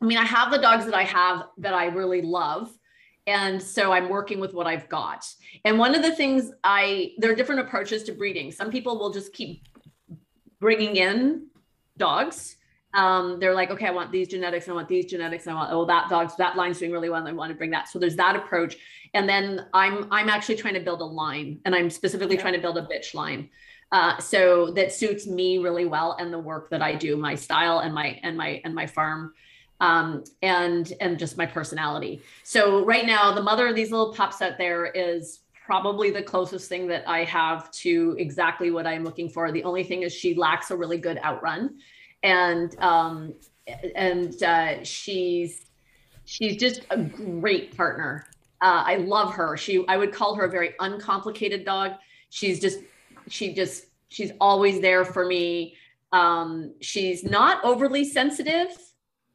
I mean, I have the dogs that I have that I really love. And so I'm working with what I've got. And one of the things I, there are different approaches to breeding. Some people will just keep bringing in dogs. Um, they're like, okay, I want these genetics, I want these genetics, I want, oh, that dog's, that line's doing really well, and I want to bring that. So there's that approach. And then I'm, I'm actually trying to build a line and I'm specifically yeah. trying to build a bitch line. Uh, so that suits me really well and the work that I do, my style and my, and my, and my farm um, and and just my personality. So right now, the mother of these little pups out there is probably the closest thing that I have to exactly what I'm looking for. The only thing is she lacks a really good outrun, and um, and uh, she's she's just a great partner. Uh, I love her. She I would call her a very uncomplicated dog. She's just she just she's always there for me. Um, she's not overly sensitive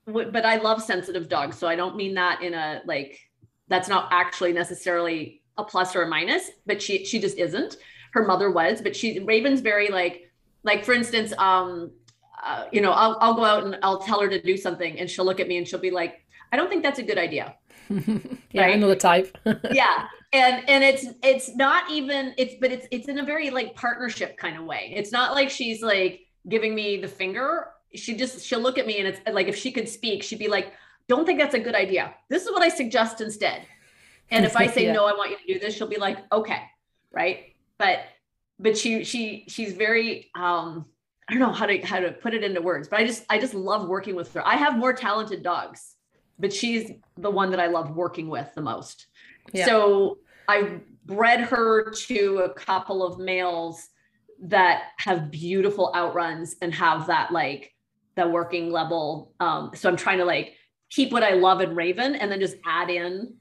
but I love sensitive dogs. So I don't mean that in a like that's not actually necessarily a plus or a minus, but she she just isn't. Her mother was, but she Raven's very like like for instance, um, uh, you know, I'll I'll go out and I'll tell her to do something, and she'll look at me and she'll be like, I don't think that's a good idea. yeah, right? I know the type. yeah, and and it's it's not even it's but it's it's in a very like partnership kind of way. It's not like she's like giving me the finger. She just she'll look at me and it's like if she could speak she'd be like don't think that's a good idea. This is what i suggest instead. And if i say yeah. no i want you to do this she'll be like okay. Right? But but she she she's very um i don't know how to how to put it into words but i just i just love working with her. I have more talented dogs but she's the one that i love working with the most yeah. so i bred her to a couple of males that have beautiful outruns and have that like the working level. Um, so I'm trying to like keep what I love in Raven and then just add in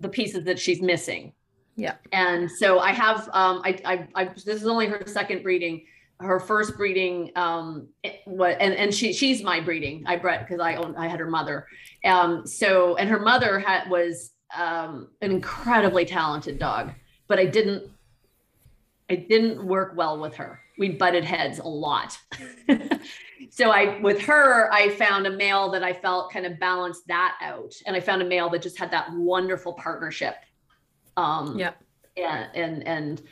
the pieces that she's missing. Yeah. And so I have um I I, I this is only her second breeding. Her first breeding um what and and she she's my breeding. I bred because I own I had her mother. Um so and her mother had was um an incredibly talented dog, but I didn't I didn't work well with her. We butted heads a lot. so I with her, I found a male that I felt kind of balanced that out. And I found a male that just had that wonderful partnership. Um yeah. And and and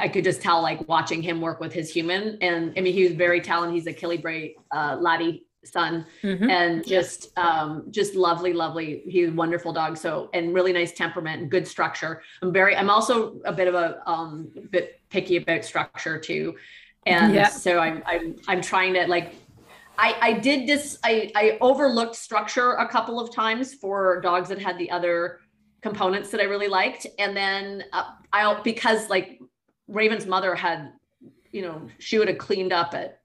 I could just tell like watching him work with his human. And I mean he was very talented. He's a Killiebray uh laddie son mm-hmm. and just um just lovely lovely he's a wonderful dog. So and really nice temperament and good structure. I'm very i'm also a bit of a um bit picky about structure too. And yeah. so i'm i'm i'm trying to like I, I did this I, I overlooked structure a couple of times for dogs that had the other components that I really liked. And then uh, I because like Raven's mother had you know she would have cleaned up at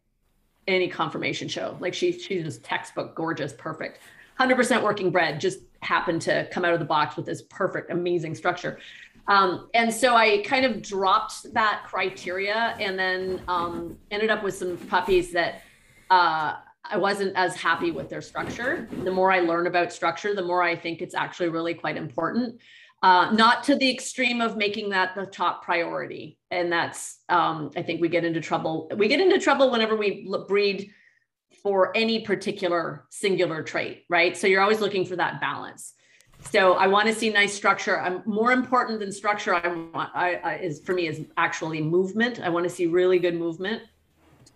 any conformation show. Like she she's just textbook gorgeous, perfect. 100% working bred just happened to come out of the box with this perfect, amazing structure. Um, and so I kind of dropped that criteria and then um, ended up with some puppies that uh, I wasn't as happy with their structure. The more I learn about structure, the more I think it's actually really quite important uh, not to the extreme of making that the top priority. And that's, um, I think we get into trouble. We get into trouble whenever we breed for any particular singular trait, right? So you're always looking for that balance. So I want to see nice structure. I'm more important than structure. I want I, I, is for me is actually movement. I want to see really good movement,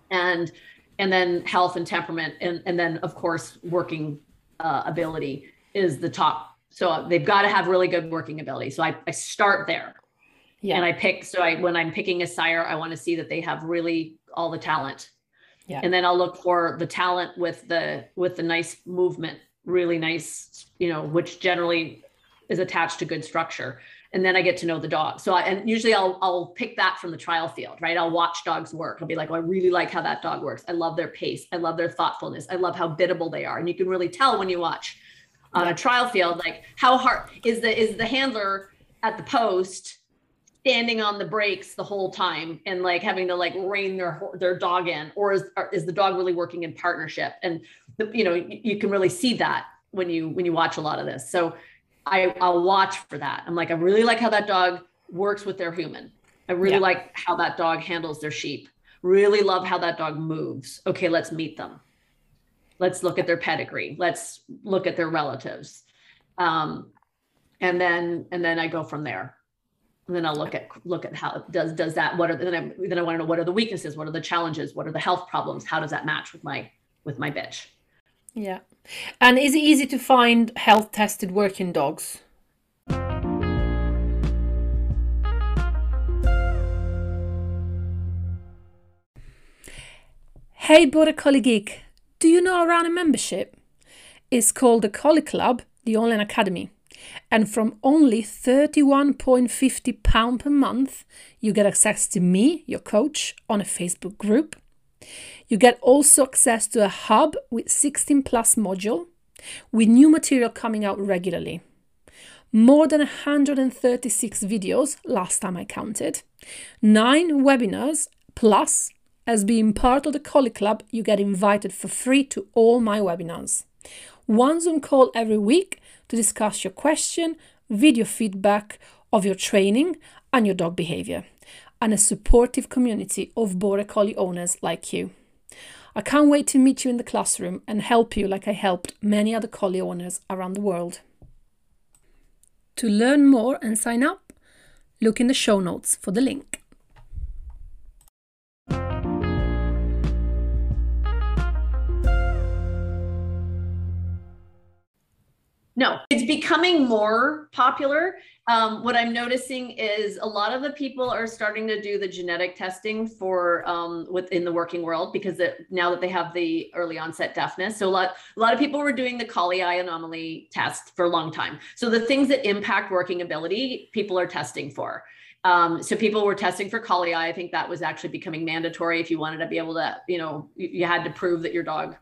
and and then health and temperament, and and then of course working uh, ability is the top so they've got to have really good working ability. So I, I start there. Yeah. And I pick, so I, when I'm picking a sire, I want to see that they have really all the talent. Yeah. And then I'll look for the talent with the, with the nice movement, really nice, you know, which generally is attached to good structure. And then I get to know the dog. So I, and usually I'll, I'll pick that from the trial field, right? I'll watch dogs work. I'll be like, oh, I really like how that dog works. I love their pace. I love their thoughtfulness. I love how biddable they are. And you can really tell when you watch on a trial field like how hard is the is the handler at the post standing on the brakes the whole time and like having to like rein their their dog in or is is the dog really working in partnership? And the, you know you, you can really see that when you when you watch a lot of this. So i i'll watch for that. I'm like i really like how that dog works with their human. I really yeah. like how that dog handles their sheep. Really love how that dog moves. Okay let's meet them. Let's look at their pedigree. Let's look at their relatives. Um, and then and then i go from there and then I'll look at look at how does does that what are then I then I want to know what are the weaknesses, what are the challenges, what are the health problems, how does that match with my with my bitch? Yeah, and is it easy to find health tested working dogs? Hey, Border Collie Geek, do you know around a membership? It's called the Collie Club, the online academy. And from only £31.50 per month, you get access to me, your coach, on a Facebook group. You get also access to a hub with 16 plus module with new material coming out regularly. More than 136 videos last time I counted, 9 webinars plus as being part of the Collie Club, you get invited for free to all my webinars. One Zoom call every week to discuss your question, video feedback of your training and your dog behavior, and a supportive community of Border Collie owners like you. I can't wait to meet you in the classroom and help you like I helped many other collie owners around the world. To learn more and sign up, look in the show notes for the link. No, it's becoming more popular. Um, what I'm noticing is a lot of the people are starting to do the genetic testing for um, within the working world because it, now that they have the early onset deafness. So a lot, a lot of people were doing the collie eye anomaly test for a long time. So the things that impact working ability, people are testing for. Um, so people were testing for collie eye. I think that was actually becoming mandatory if you wanted to be able to, you know, you had to prove that your dog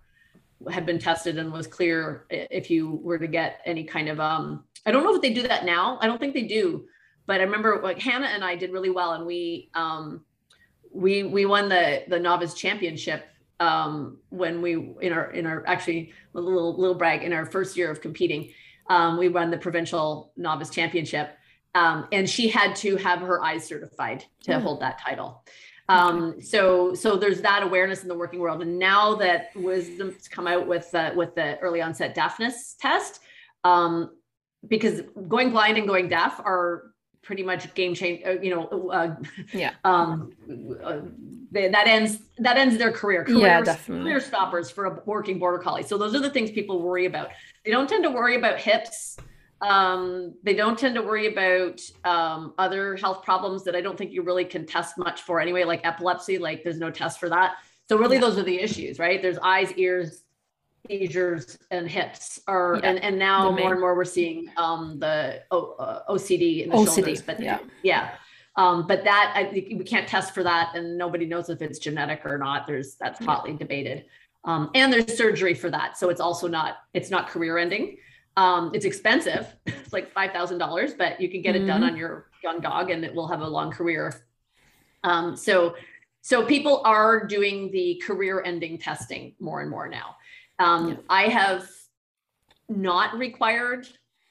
had been tested and was clear if you were to get any kind of um I don't know if they do that now. I don't think they do. But I remember like Hannah and I did really well and we um we we won the the novice championship um when we in our in our actually a little little brag in our first year of competing. Um we won the provincial novice championship. Um, and she had to have her eyes certified to mm. hold that title. Um, so so there's that awareness in the working world, and now that wisdom's come out with uh, with the early onset deafness test, um, because going blind and going deaf are pretty much game change. Uh, you know, uh, yeah. Um, uh, they, that ends that ends their career. Career, yeah, definitely. Career stoppers for a working border collie. So those are the things people worry about. They don't tend to worry about hips um, they don't tend to worry about um, other health problems that I don't think you really can test much for anyway, like epilepsy, like there's no test for that. So really yeah. those are the issues, right? There's eyes, ears, seizures and hips are yeah. and, and now more and more we're seeing um, the o, uh, OCD in the OCD. shoulders, but yeah. yeah. Um, but that I we can't test for that and nobody knows if it's genetic or not. There's that's hotly debated. Um, and there's surgery for that. So it's also not, it's not career ending. Um, it's expensive. It's like five thousand dollars, but you can get mm-hmm. it done mm-hmm. on your young dog, and it will have a long career. Um, so, so people are doing the career-ending testing more and more now. Um, yeah. I have not required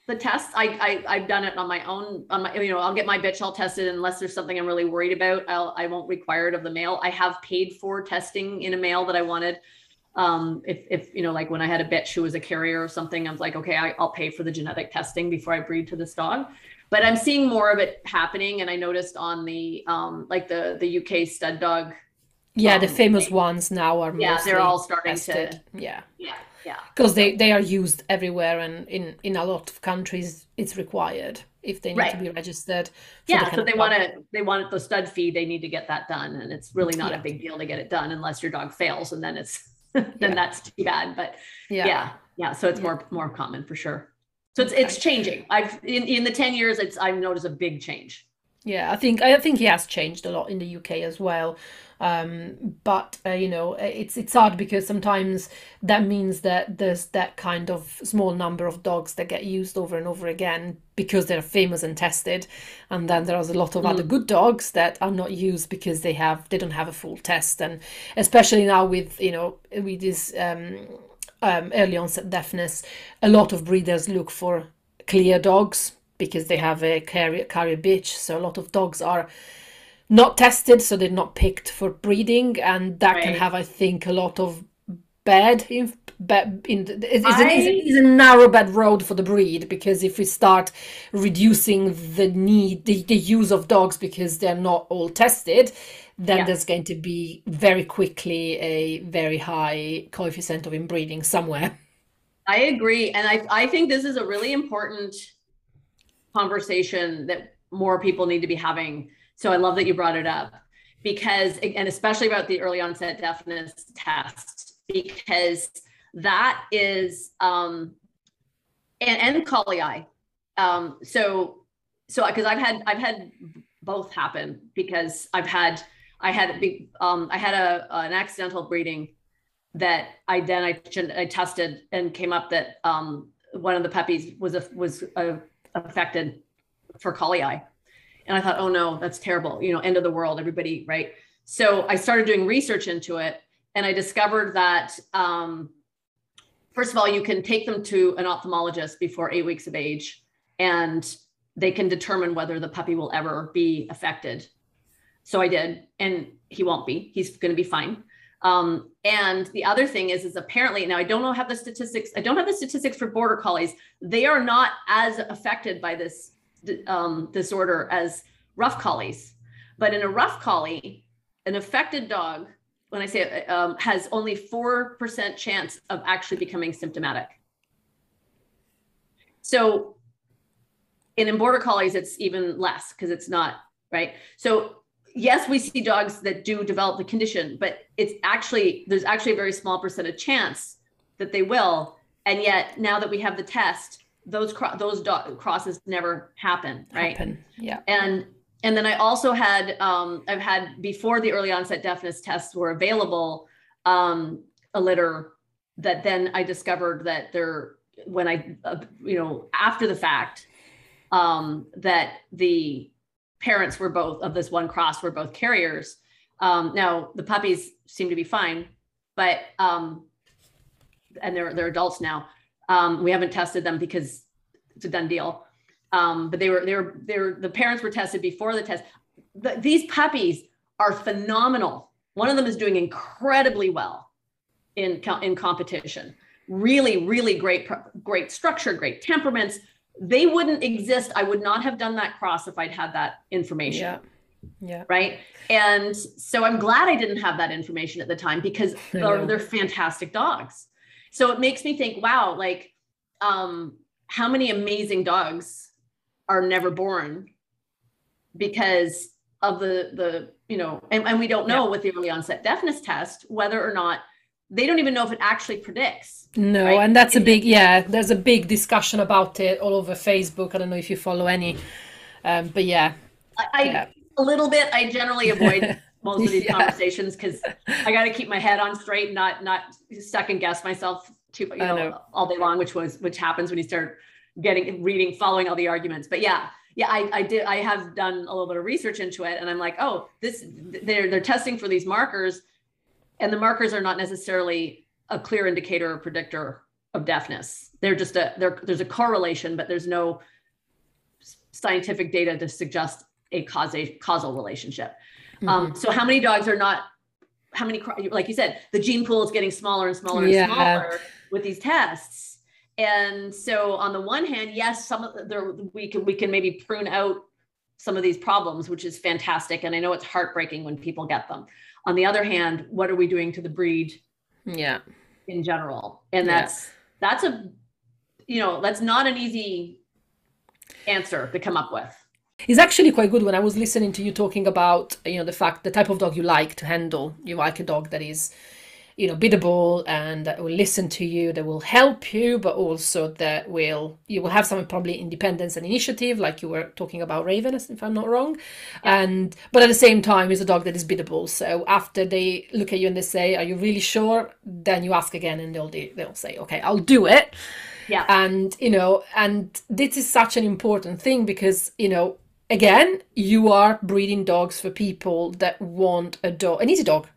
the test. I, I have done it on my own. On my, you know, I'll get my bitch all tested unless there's something I'm really worried about. I'll I won't require it of the male. I have paid for testing in a male that I wanted um, if, if, you know, like when I had a bitch who was a carrier or something, I was like, okay, I, I'll pay for the genetic testing before I breed to this dog. But I'm seeing more of it happening. And I noticed on the, um, like the, the UK stud dog. Yeah. Um, the famous ones now are, yeah, they're all starting tested. to, yeah. Yeah. Yeah. Because they, they are used everywhere. And in, in a lot of countries, it's required if they need right. to be registered. Yeah, so they want to they want the stud fee. They need to get that done, and it's really not yeah. a big deal to get it done unless your dog fails, and then it's then yeah. that's too bad. But yeah, yeah, yeah. So it's more more common for sure. So it's it's changing. I've in, in the 10 years, it's I've noticed a big change. Yeah, I think I think he has changed a lot in the UK as well. Um, but uh, you know, it's it's hard because sometimes that means that there's that kind of small number of dogs that get used over and over again because they're famous and tested, and then there's a lot of mm. other good dogs that are not used because they have they don't have a full test, and especially now with you know with this um, um, early onset deafness, a lot of breeders look for clear dogs because they have a carrier, carrier bitch. So a lot of dogs are not tested, so they're not picked for breeding, and that right. can have, I think, a lot of bad in, bad in it's, I... it's, a, narrow bad road for the breed because if we start reducing the need the, the use of dogs because they're not all tested then yeah. there's going to be very quickly a very high coefficient of inbreeding somewhere i agree and i i think this is a really important conversation that more people need to be having. So I love that you brought it up because, and especially about the early onset deafness test, because that is, um, and, and eye. Um, so, so because I've had, I've had both happen because I've had, I had, um, I had a, an accidental breeding that I then I, I tested and came up that um, one of the puppies was a was a affected for eye. And I thought, oh no, that's terrible. You know, end of the world, everybody, right? So I started doing research into it and I discovered that, um, first of all, you can take them to an ophthalmologist before eight weeks of age and they can determine whether the puppy will ever be affected. So I did, and he won't be. He's going to be fine. Um, and the other thing is, is apparently now I don't know have the statistics. I don't have the statistics for border collies. They are not as affected by this um, disorder as rough collies. But in a rough collie, an affected dog, when I say um, has only four percent chance of actually becoming symptomatic. So, in, in border collies, it's even less because it's not right. So yes, we see dogs that do develop the condition, but it's actually there's actually a very small percent of chance that they will. And yet, now that we have the test, those cro- those do- crosses never happen, right? Happen. Yeah. And and then I also had um, I've had before the early onset deafness tests were available, um, a litter that then I discovered that there when I uh, you know after the fact um, that the parents were both of this one cross were both carriers. Um, now the puppies seem to be fine, but um, and they're they're adults now. Um, we haven't tested them because it's a done deal. Um, but they were they were they were the parents were tested before the test. The, these puppies are phenomenal. One of them is doing incredibly well in in competition. Really, really great great structure, great temperaments they wouldn't exist. I would not have done that cross if I'd had that information. Yeah. Yeah. Right. And so I'm glad I didn't have that information at the time because they're, they're fantastic dogs. So it makes me think, wow, like um, how many amazing dogs are never born because of the the you know and, and we don't know yeah. with the early onset deafness test whether or not they don't even know if it actually predicts. No, right? and that's a big yeah. There's a big discussion about it all over Facebook. I don't know if you follow any, um, but yeah, I, yeah. a little bit. I generally avoid most of these yeah. conversations because I got to keep my head on straight, and not not second guess myself too you know, know, all day long, which was which happens when you start getting reading, following all the arguments. But yeah, yeah, I, I did. I have done a little bit of research into it, and I'm like, oh, this they're they're testing for these markers and the markers are not necessarily a clear indicator or predictor of deafness. They're just a there's a correlation, but there's no scientific data to suggest a causal causal relationship. Mm-hmm. Um, so how many dogs are not? How many? Like you said, the gene pool is getting smaller and smaller and yeah. smaller with these tests. And so on the one hand, yes, some of the, we can we can maybe prune out some of these problems, which is fantastic. And I know it's heartbreaking when people get them on the other hand what are we doing to the breed yeah in general and that's yeah. that's a you know that's not an easy answer to come up with it's actually quite good when i was listening to you talking about you know the fact the type of dog you like to handle. You like a dog that is you know biddable and that will listen to you that will help you but also that will you will have some probably independence and initiative like you were talking about raven if i'm not wrong. And but at the same time is a dog that is biddable. So after they look at you and they say are you really sure? then you ask again and they'll they'll say okay i'll do it. Yeah. And you know and this is such an important thing because you know again you are breeding dogs for people that want a dog an easy dog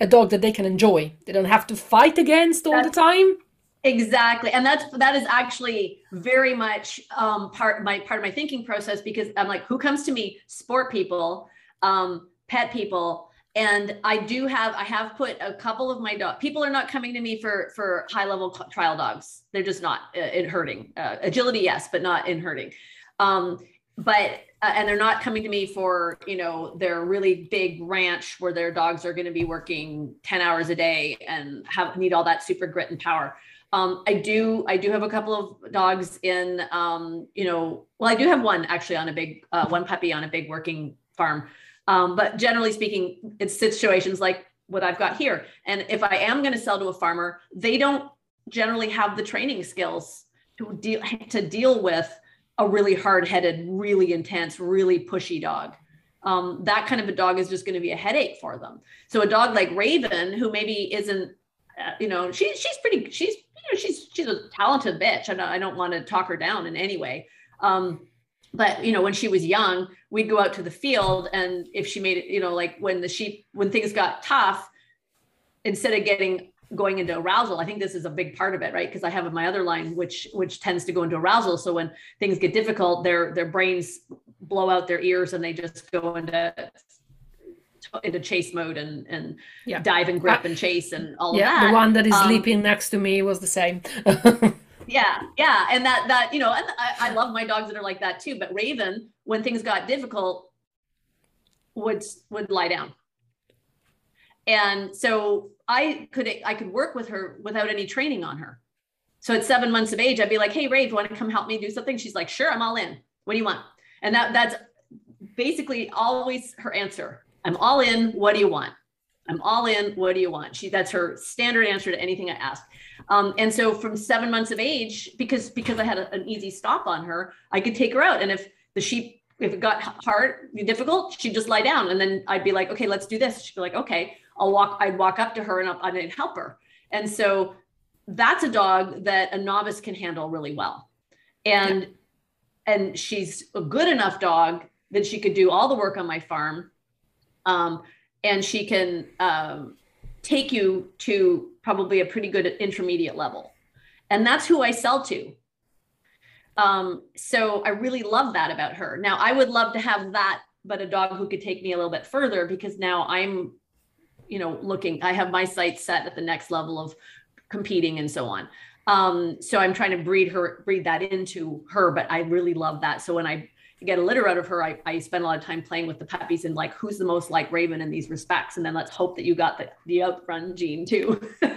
a dog that they can enjoy. They don't have to fight against all that's, the time. Exactly, and that's that is actually very much um, part my part of my thinking process because I'm like, who comes to me? Sport people, um, pet people, and I do have I have put a couple of my dog. People are not coming to me for for high level trial dogs. They're just not uh, in herding. Uh, agility, yes, but not in herding. Um, but uh, and they're not coming to me for you know their really big ranch where their dogs are going to be working 10 hours a day and have need all that super grit and power. Um, i do i do have a couple of dogs in um, you know well i do have one actually on a big uh, one puppy on a big working farm. Um, but generally speaking it's situations like what i've got here. And if i am going to sell to a farmer they don't generally have the training skills to deal to deal with a really hard-headed, really intense, really pushy dog. Um, that kind of a dog is just going to be a headache for them. So a dog like Raven, who maybe isn't, uh, you know, she, she's pretty, she's, you know, she's, she's a talented bitch. I don't, I don't want to talk her down in any way. Um, but you know, when she was young, we'd go out to the field, and if she made it, you know, like when the sheep, when things got tough, instead of getting going into arousal i think this is a big part of it right because i have my other line which which tends to go into arousal so when things get difficult their their brains blow out their ears and they just go into into chase mode and and yeah. dive and grip and chase and all yeah, of that. The one that is um, sleeping next to me was the same. yeah, yeah, and that that you know, and I, I love my dogs that are like that too. But Raven, when things got difficult, would would lie down and so I could I could work with her without any training on her. So at seven months of age, I'd be like, "Hey, Ray, do you want to come help me do something?" She's like, "Sure, I'm all in. What do you want?" And that that's basically always her answer. I'm all in. What do you want? I'm all in. What do you want? She that's her standard answer to anything I ask. Um, and so from seven months of age, because because I had a, an easy stop on her, I could take her out. And if the sheep if it got hard, difficult, she'd just lie down, and then I'd be like, "Okay, let's do this." She'd be like, "Okay." I'll walk, I'd walk up to her and I'd help her. And so that's a dog that a novice can handle really well. And yeah. and she's a good enough dog that she could do all the work on my farm. Um, and she can um, take you to probably a pretty good intermediate level. And that's who I sell to. Um, so I really love that about her. Now I would love to have that, but a dog who could take me a little bit further because now I'm you know looking i have my sights set at the next level of competing and so on. Um, so i'm trying to breed her breed that into her but i really love that. So when i get a litter out of her I, I spend a lot of time playing with the puppies and like who's the most like raven in these respects? And then let's hope that you got the the outrun gene too.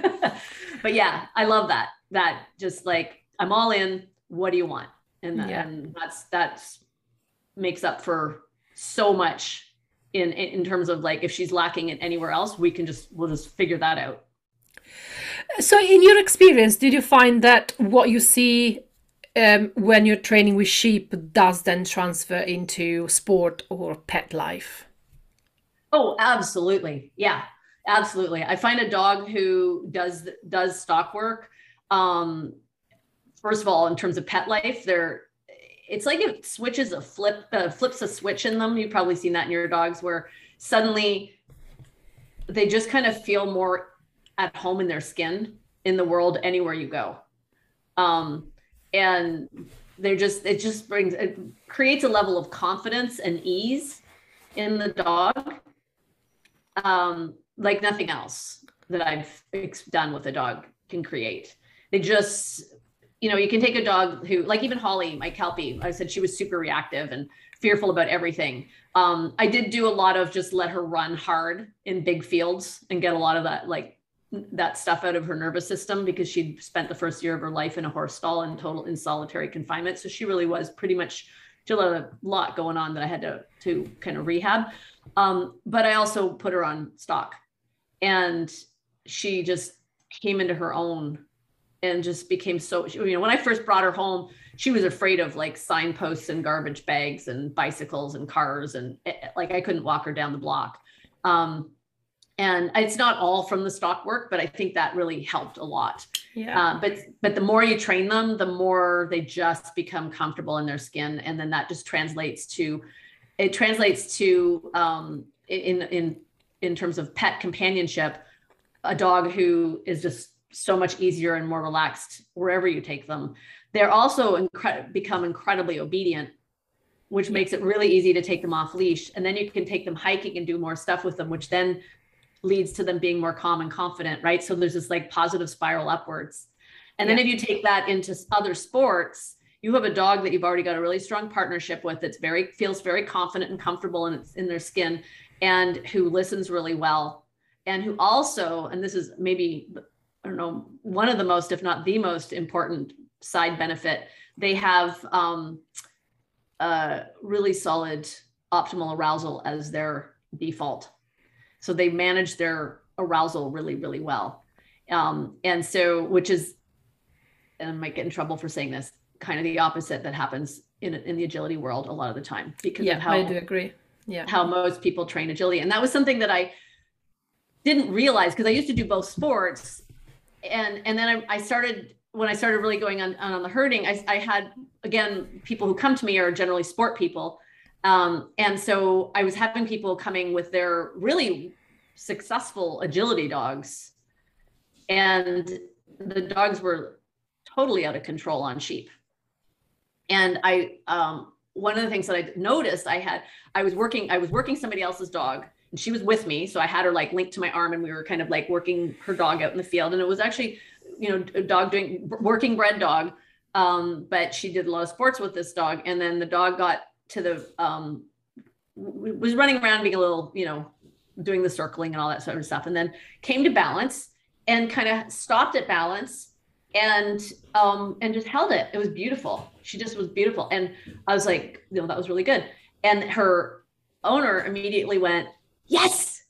But yeah i love that that just like i'm all in. What do you want? And, yeah. and that's that's makes up for so much in in terms of like if she's lacking it anywhere else we can just we'll just figure that out. So in your experience did you find that what you see um, when you're training with sheep does then transfer into sport or pet life? Oh absolutely. Yeah absolutely. I find a dog who does does stock work um first of all in terms of pet life they're it's like it switches a flip uh, flips a switch in them. You've probably seen that in your dogs where suddenly they just kind of feel more at home in their skin in the world anywhere you go. Um, and they're just it just brings it creates a level of confidence and ease in the dog um, like nothing else that i've done with a dog can create. They just you know, you can take a dog who, like even Holly, my Kelpie, I said she was super reactive and fearful about everything. Um, I did do a lot of just let her run hard in big fields and get a lot of that, like that stuff out of her nervous system because she'd spent the first year of her life in a horse stall in total in solitary confinement. So she really was pretty much still a lot going on that I had to to kind of rehab. Um, but I also put her on stock, and she just came into her own and just became so you know when i first brought her home she was afraid of like signposts and garbage bags and bicycles and cars and it, eh, like i couldn't walk her down the block. Um, and it's not all from the stock work but i think that really helped a lot. Yeah. Uh, but but the more you train them the more they just become comfortable in their skin. And then that just translates to it translates to um, in in in terms of pet companionship a dog who is just so much easier and more relaxed wherever you take them they're also incre- become incredibly obedient which makes it really easy to take them off leash and then you can take them hiking and do more stuff with them which then leads to them being more calm and confident, right? So there's this like positive spiral upwards. And then yeah. if you take that into other sports, you have a dog that you've already got a really strong partnership with that's very feels very confident and comfortable in its in their skin and who listens really well and who also and this is maybe I don't know one of the most if not the most important side benefit they have um, a really solid optimal arousal as their default so they manage their arousal really, really well. Um, and so, which is, and I might get in trouble for saying this, kind of the opposite that happens in, in the agility world a lot of the time because yeah, of how I do agree. Yeah. How most people train agility. And that was something that I didn't realize because I used to do both sports. And, and then I, I started when I started really going on, on the herding, I, I, had again people who come to me are generally sport people, um, and so I was having people coming with their really successful agility dogs, and the dogs were totally out of control on sheep. And I, um, one of the things that I noticed, I had, I was working, I was working somebody else's dog, and she was with me, so I had her like linked to my arm, and we were kind of like working her dog out in the field, and it was actually, you know, a dog doing working bred dog. Um, but she did a lot of sports with this dog, and then the dog got to the um, was running around being a little, you know, doing the circling and all that sort of stuff, and then came to balance and kind of stopped at balance and um and just held it. It was beautiful. She just was beautiful, and I was like, you know, that was really good. And her owner immediately went, yes,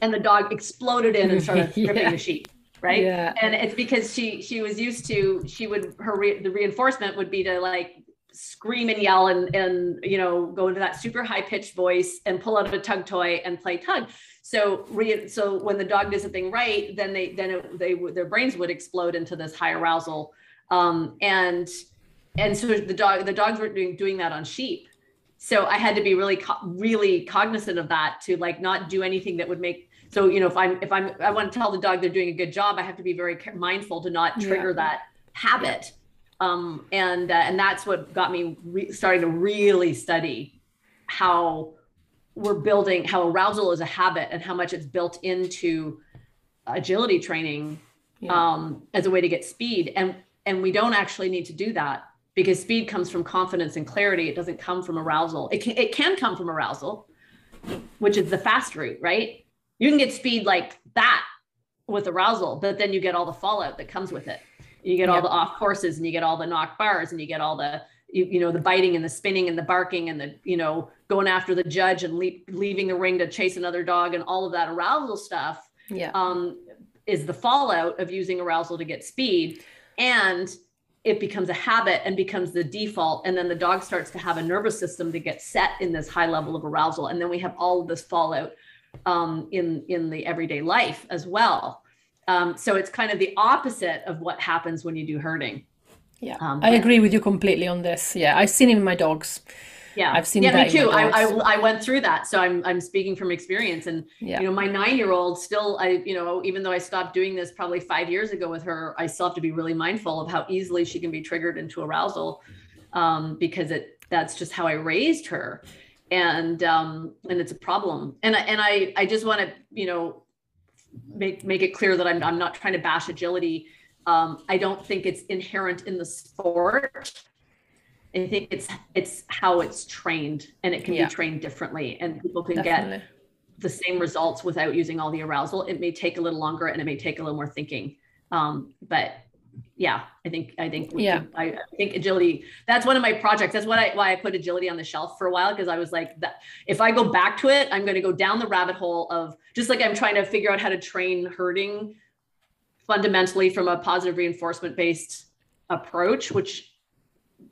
and the dog exploded in and started yeah. ripping the sheet right? Yeah. and it's because she she was used to she would her re, the reinforcement would be to like scream and yell and and you know go into that super high pitched voice and pull out a tug toy and play tug. So re, so when the dog does something right then they then it, they their brains would explode into this high arousal. Um, and and so the dog the dogs were doing doing that on sheep so i had to be really really cognizant of that to like not do anything that would make so you know if i'm if i'm i want to tell the dog they're doing a good job i have to be very mindful to not trigger yeah. that habit um, and uh, and that's what got me re- starting to really study how we're building how arousal is a habit and how much it's built into agility training yeah. um, as a way to get speed and and we don't actually need to do that because speed comes from confidence and clarity. It doesn't come from arousal. It can, it can come from arousal which is the fast route right? You can get speed like that with arousal but then you get all the fallout that comes with it. You get all the off courses and you get all the knock bars and you get all the you, you know the biting and the spinning and the barking and the you know going after the judge and leaving the ring to chase another dog and all of that arousal stuff yeah. um, is the fallout of using arousal to get speed. And it becomes a habit and becomes the default and then the dog starts to have a nervous system that gets set in this high level of arousal and then we have all of this fallout um, in in the everyday life as well um, so it's kind of the opposite of what happens when you do herding. Yeah, um, I agree with you completely on this. Yeah, I've seen it in my dogs. Yeah, I've seen. Yeah, me too. I, I, I went through that, so I'm I'm speaking from experience. And yeah. you know, my nine year old still, I you know, even though I stopped doing this probably five years ago with her, I still have to be really mindful of how easily she can be triggered into arousal, um, because it that's just how I raised her, and um, and it's a problem. And I, and I I just want to you know make make it clear that I'm I'm not trying to bash agility. Um, I don't think it's inherent in the sport. I think it's it's how it's trained, and it can yeah. be trained differently, and people can Definitely. get the same results without using all the arousal. It may take a little longer, and it may take a little more thinking. Um, but yeah, I think I think yeah, I, I, think agility. That's one of my projects. That's what I why I put agility on the shelf for a while because I was like, that if I go back to it, I'm going to go down the rabbit hole of just like I'm trying to figure out how to train herding fundamentally from a positive reinforcement based approach, which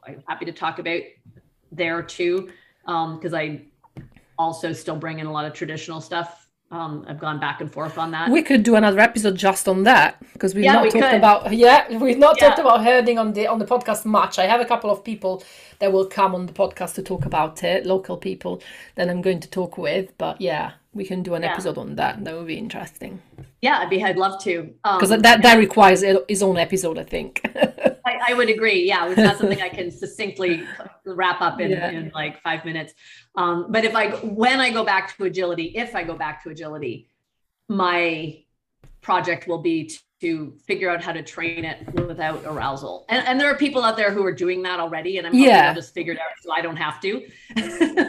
I'm happy to talk about there too, because um, I also still bring in a lot of traditional stuff um, I've gone back and forth on that. We could do another episode just on that because we've yeah, not we talked could. about yeah we've not yeah. talked about herding on the on the podcast much. I have a couple of people that will come on the podcast to talk about it, local people that I'm going to talk with. But yeah, we can do an yeah. episode on that. That would be interesting. Yeah, I'd be. I'd love to. Because um, that that requires its own episode, I think. I, would agree. Yeah, it's not something I can succinctly wrap up in, yeah. in like five minutes. Um, but if I when I go back to agility, if I go back to agility, my project will be to figure out how to train it without arousal. And, and there are people out there who are doing that already. And I'm yeah. I'll just figure it out so I don't have to.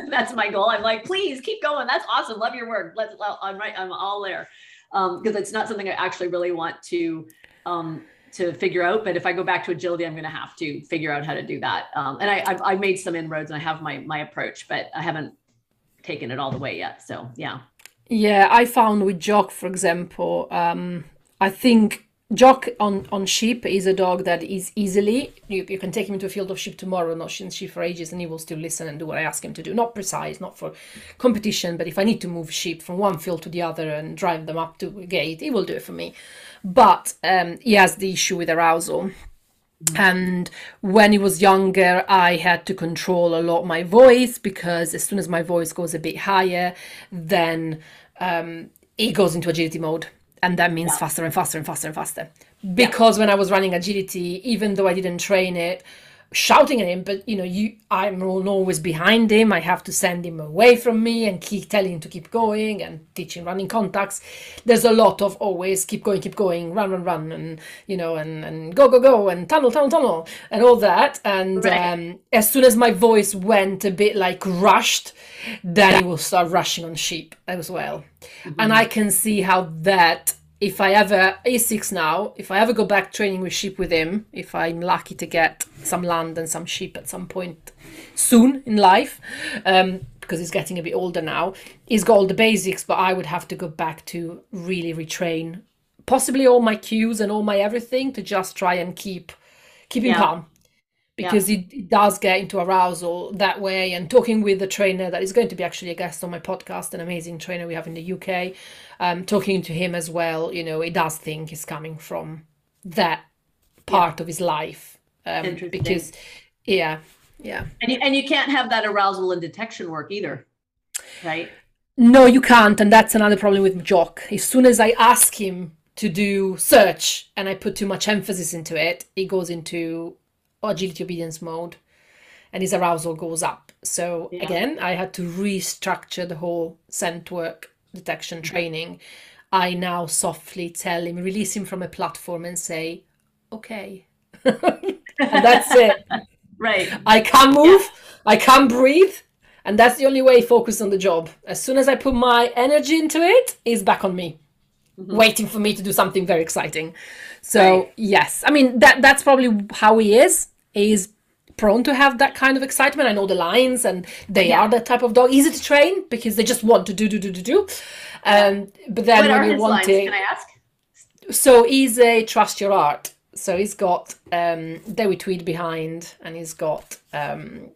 That's my goal. I'm like, please keep going. That's awesome. Love your work. Let's I'm right. I'm all there. Um, because it's not something I actually really want to um to figure out. But if I go back to agility, I'm going to have to figure out how to do that. Um, and I, I've, I've made some inroads and I have my my approach, but I haven't taken it all the way yet. So yeah. Yeah, I found with Jock, for example, um, I think Jock on, on sheep is a dog that is easily, you, you can take him into a field of sheep tomorrow, not sheep for ages, and he will still listen and do what I ask him to do. Not precise, not for competition, but if I need to move sheep from one field to the other and drive them up to a gate, he will do it for me. But um, he has the issue with arousal. And when he was younger, I had to control a lot my voice because as soon as my voice goes a bit higher, then um, he goes into agility mode and that means yeah. faster and faster and faster and faster because yeah. when i was running agility even though i didn't train it shouting at him but you know you i'm always behind him. I have to send him away from me and keep telling him to keep going and teaching running contacts. There's a lot of always keep going keep going run run run and you know and and go go go and tunnel tunnel tunnel and all that. And right. um, as soon as my voice went a bit like rushed then he will start rushing on sheep as well. Mm-hmm. and i can see how that if I ever A6 now, if I ever go back training with sheep with him, if I'm lucky to get some land and some sheep at some point soon in life, um, because he's getting a bit older now, he's got all the basics, but I would have to go back to really retrain possibly all my cues and all my everything to just try and keep keep him yeah. calm because yeah. it, it, does get into arousal that way. And talking with the trainer that is going to be actually a guest on my podcast, an amazing trainer we have in the UK, um, talking to him as well, you know, he does think is coming from that part yeah. of his life. Um, because, yeah, yeah. And you, and you can't have that arousal and detection work either, right? No, you can't. And that's another problem with Jock. As soon as I ask him to do search and I put too much emphasis into it, he goes into agility obedience mode and his arousal goes up. So yeah. again, I had to restructure the whole scent work detection training. I now softly tell him, release him from a platform and say, okay. and that's it. right. I can't move, yeah. I can't breathe. And that's the only way focus on the job. As soon as I put my energy into it, he's back on me. Mm-hmm. waiting for me to do something very exciting. So right. yes, I mean that that's probably how he is is prone to have that kind of excitement. I know the lines and they yeah. are that type of dog. Easy to train because they just want to do do do do do. Um, but then what when you want to, can I ask? So he's a trust your art. So he's got um, Dewi Tweed behind, and he's got um,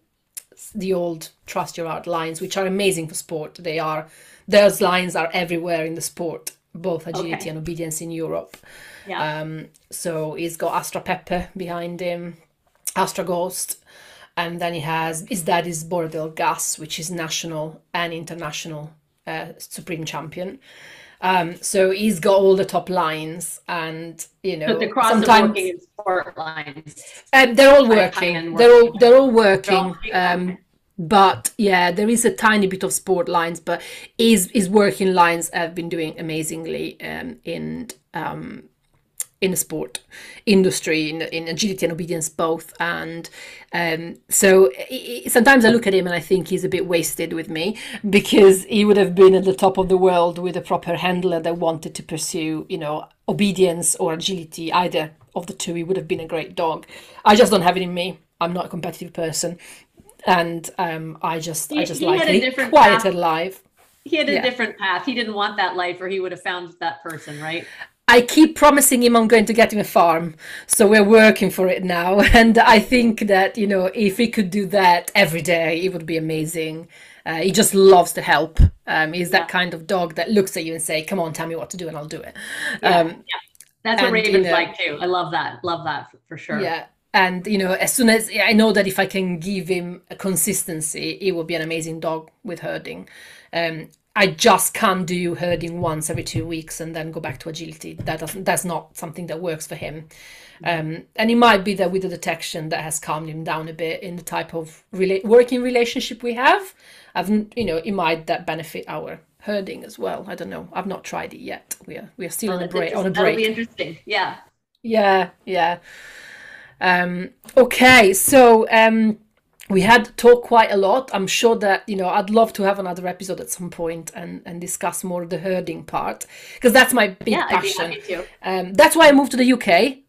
the old trust your art lines, which are amazing for sport. They are those lines are everywhere in the sport, both agility okay. and obedience in Europe. Yeah. Um, so he's got Astra Pepper behind him. Astra Ghost, and then he has is Borodale Gas, which is national and international uh, supreme champion. Um, so he's got all the top lines, and you know, but the cross sometimes working in sport lines. Um, they're all working. They're all they're all working. Um, but yeah, there is a tiny bit of sport lines, but his his working lines have been doing amazingly um, in um, in the sport industry in, in agility and obedience both. And um, so sometimes i look at him and i think he's a bit wasted with me because he would have been at the top of the world with a proper handler that wanted to pursue you know obedience or agility either of the two. He would have been a great dog. I just don't have it in me. I'm not a competitive person. And um, i just he, i just like a quieter life. He had a yeah. different path. He didn't want that life or he would have found that person right I keep promising him I'm going to get him a farm. So we're working for it now. And I think that, you know, if he could do that every day, it would be amazing. Uh, he just loves to help. Um, he's that kind of dog that looks at you and say, "Come on, tell me what to do, and I'll do it." Yeah, Um, yeah. That's what and, you Raven's know- like too. I love that. Love that for, for sure. Yeah. And you know, as soon as I know that if I can give him a consistency, he will be an amazing dog with herding. Um, I just can't do herding once every two weeks and then go back to agility. That doesn't. That's not something that works for him. Um, and it might be that with the detection that has calmed him down a bit in the type of rela- working relationship we have. I've, you know, it might that benefit our herding as well. I don't know. I've not tried it yet. We are we are still Oh, on a break. On a interest- That'll be interesting. Yeah. Yeah, yeah. Um, okay, so um, we had talked quite a lot. I'm sure that you know I'd love to have another episode at some point and and discuss more of the herding part because that's my big Yeah, passion. Um, that's why I moved to the UK,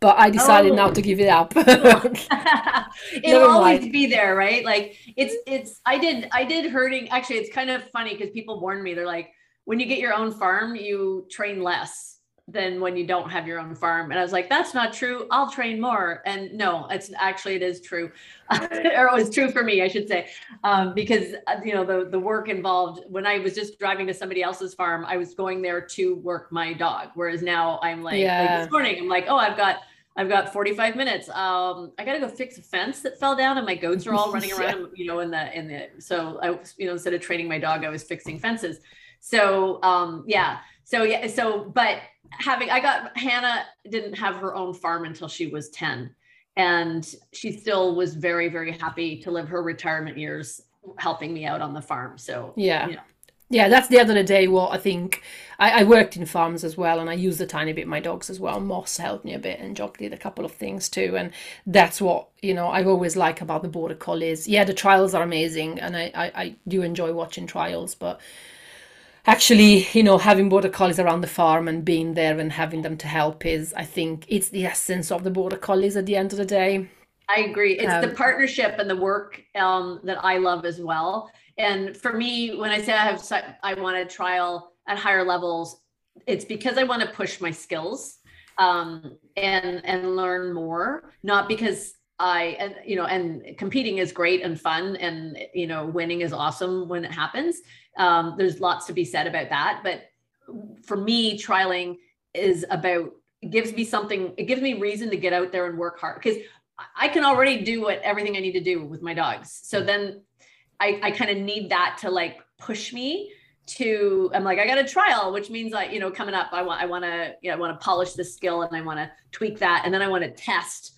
but I decided now Oh. to give it up. It'll always be there, right? Like it's it's I did I did herding. Actually, it's kind of funny because people warned me. They're like, when you get your own farm, you train less than when you don't have your own farm. And I was like, that's not true. I'll train more. And no, it's actually it is true, or it was true for me, I should say, um, because uh, you know the the work involved. When I was just driving to somebody else's farm, I was going there to work my dog. Whereas now I'm like, like this morning, I'm like, oh, I've got I've got 45 minutes. Um, I gotta go fix a fence that fell down, and my goats are all running Yeah. around. You know, in the in the so I was you know instead of training my dog, I was fixing fences. So um, yeah, so yeah, so but having I got Hannah didn't have her own farm until she was 10, and she still was very very happy to live her retirement years helping me out on the farm. So Yeah. Yeah. Yeah, that's the other day what I think I, I worked in farms as well and I used a tiny bit my dogs as well. Moss helped me a bit and Jock did a couple of things too. And that's what, you know, I always like about the border collies. Yeah, the trials are amazing and I, I, I do enjoy watching trials, but actually, you know, having border collies around the farm and being there and having them to help is I think it's the essence of the border collies at the end of the day. I agree. It's the Um, partnership and the work um, that I love as well. And for me, when I say I have, I want to trial at higher levels, it's because I want to push my skills um, and and learn more. Not because I and you know and competing is great and fun and you know winning is awesome when it happens. Um, there's lots to be said about that, but for me, trialing is about gives me something. It gives me reason to get out there and work hard because I can already do what everything I need to do with my dogs. So then I, I kind of need that to like push me to I'm like, I got a trial, which means like, you know, coming up, I want I want to, you know, I want to polish this skill and I want to tweak that. And then I want to test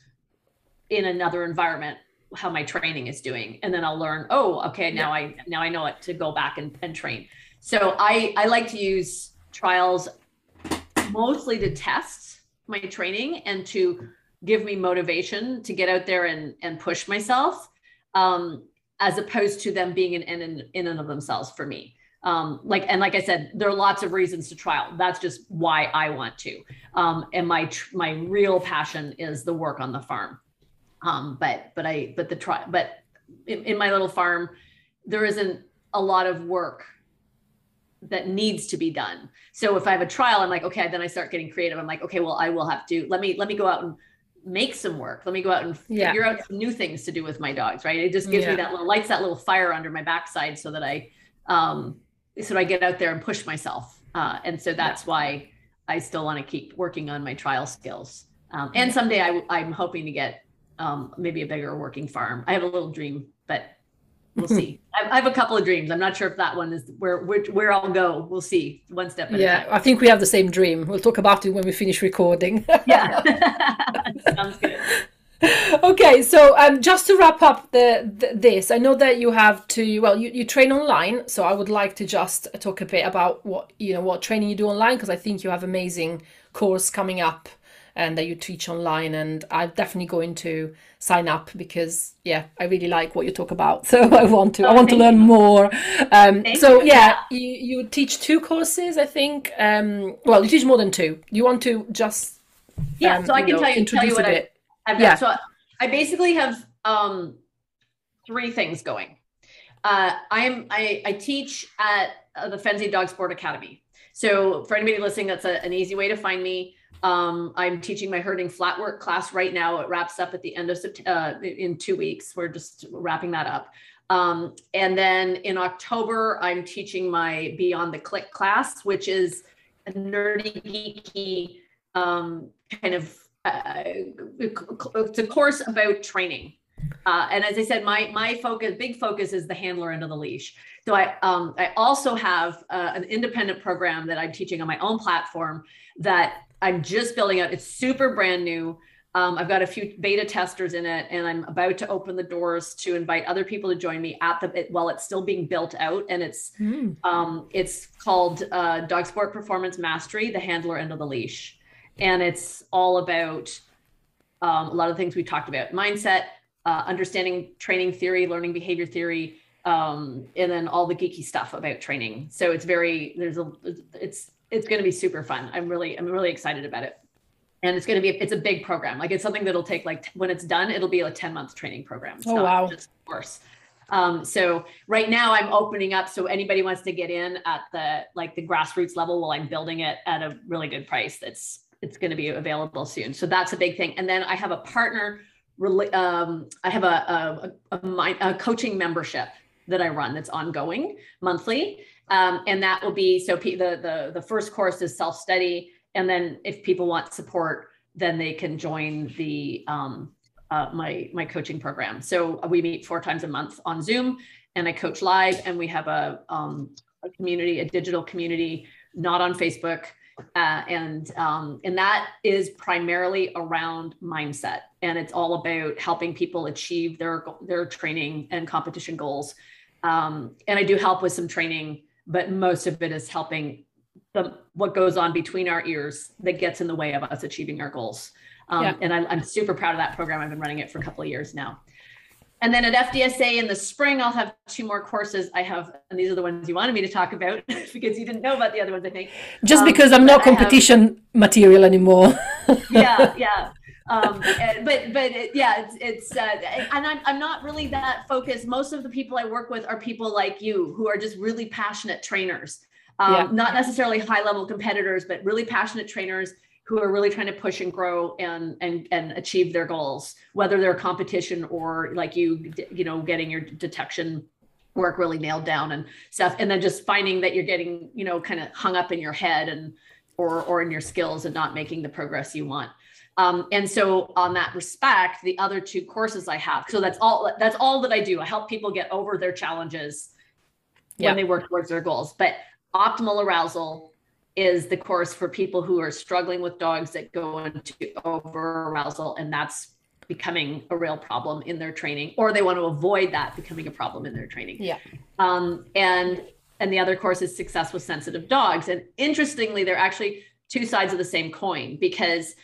in another environment how my training is doing. And then I'll learn, oh, okay, now I now I know what to go back and, and train. So I I like to use trials mostly to test my training and to give me motivation to get out there and and push myself um as opposed to them being an in in, in and of themselves for me. Um like and like i said there are lots of reasons to trial. That's just why i want to. Um and my tr- my real passion is the work on the farm um but but i but the try but in, in my little farm there isn't a lot of work that needs to be done. So if i have a trial i'm like okay then i start getting creative. I'm like okay well i will have to let me let me go out and make some work. Let me go out and Yeah. figure out some new things to do with my dogs right? It just gives Yeah. me that little lights that little fire under my backside so that i um so that i get out there and push myself. Uh and so that's why i still want to keep working on my trial skills. Um, and someday I, i'm hoping to get um maybe a bigger working farm. I have a little dream but we'll see. I, I have a couple of dreams. I'm not sure if that one is where where, where i'll go. We'll see one step at Yeah, a time. I think we have the same dream. We'll talk about it when we finish recording. yeah. Sounds good. Okay, so um, just to wrap up the, the this, I know that you have to well, you, you train online, so I would like to just talk a bit about what you know what training you do online because I think you have amazing course coming up and that you teach online, and I'm definitely going to sign up because yeah, I really like what you talk about, so I want to I Oh, want to learn you. more. Um, so yeah, you you teach two courses, I think. Um, well, you teach more than two. You want to just yeah um, so i can know, tell you tell you what i I've Yeah. got. So I basically have um, three things going. Uh, I'm I, I teach at uh, the Fenzi Dog Sport Academy. So for anybody listening, that's a, an easy way to find me. Um, I'm teaching my herding flat work class right now. It wraps up at the end of uh, in two weeks. We're just wrapping that up. Um, and then in October, I'm teaching my Beyond the Click class, which is a nerdy, geeky um, kind of uh, it's a course about training. Uh, and as I said, my my focus, big focus, is the handler end of the leash. So I um, I also have uh, an independent program that I'm teaching on my own platform that I'm just building out. It's super brand new. Um, I've got a few beta testers in it, and I'm about to open the doors to invite other people to join me at the it, while it's still being built out. And it's mm. um, it's called uh, Dog Sport Performance Mastery: The Handler End of the Leash, and it's all about um, a lot of things we talked about: mindset, uh, understanding training theory, learning behavior theory, um, and then all the geeky stuff about training. So it's very there's a it's it's going to be super fun. I'm really I'm really excited about it. And it's going to be it's a big program. Like it's something that'll take like when it's done it'll be a 10 month training program. It's oh wow. just course. Um, so right now i'm opening up so anybody wants to get in at the like the grassroots level while i'm building it at a really good price that's it's going to be available soon. So that's a big thing. And then i have a partner um, i have a, a, a, a coaching membership that i run that's ongoing monthly um, and that will be so the the the first course is self study and then if people want support, then they can join the um, uh, my my coaching program. So we meet four times a month on Zoom, and I coach live. And we have a, um, a community, a digital community, not on Facebook, uh, and um, and that is primarily around mindset, and it's all about helping people achieve their their training and competition goals. Um, and I do help with some training, but most of it is helping the what goes on between our ears that gets in the way of us achieving our goals. Um, yeah. And I, am super proud of that program. I've been running it for a couple of years now. And then at FDSA in the spring, I'll have two more courses. I have, and these are the ones you wanted me to talk about because you didn't know about the other ones, I think. Just um, because I'm not competition have, material anymore. yeah, yeah. Um, but but it, yeah, it's, it's uh, and I'm I'm not really that focused. Most of the people I work with are people like you who are just really passionate trainers um, yeah. not necessarily high level competitors, but really passionate trainers who are really trying to push and grow and and and achieve their goals, whether they're competition or like you, you know, getting your detection work really nailed down and stuff, and then just finding that you're getting, you know, kind of hung up in your head and or or in your skills and not making the progress you want. Um, and so on that respect, the other two courses I have, so that's all that's all that I do. I help people get over their challenges when they work towards their goals. But optimal arousal is the course for people who are struggling with dogs that go into over arousal and that's becoming a real problem in their training or they want to avoid that becoming a problem in their training yeah um, and and the other course is success with sensitive dogs and interestingly they're actually two sides of the same coin because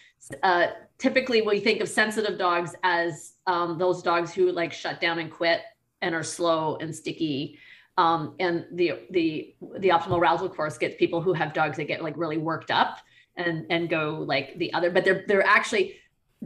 uh, typically we think of sensitive dogs as um, those dogs who like shut down and quit and are slow and sticky um, and the the the optimal arousal course gets people who have dogs that get like really worked up and and go like the other, but they're they're actually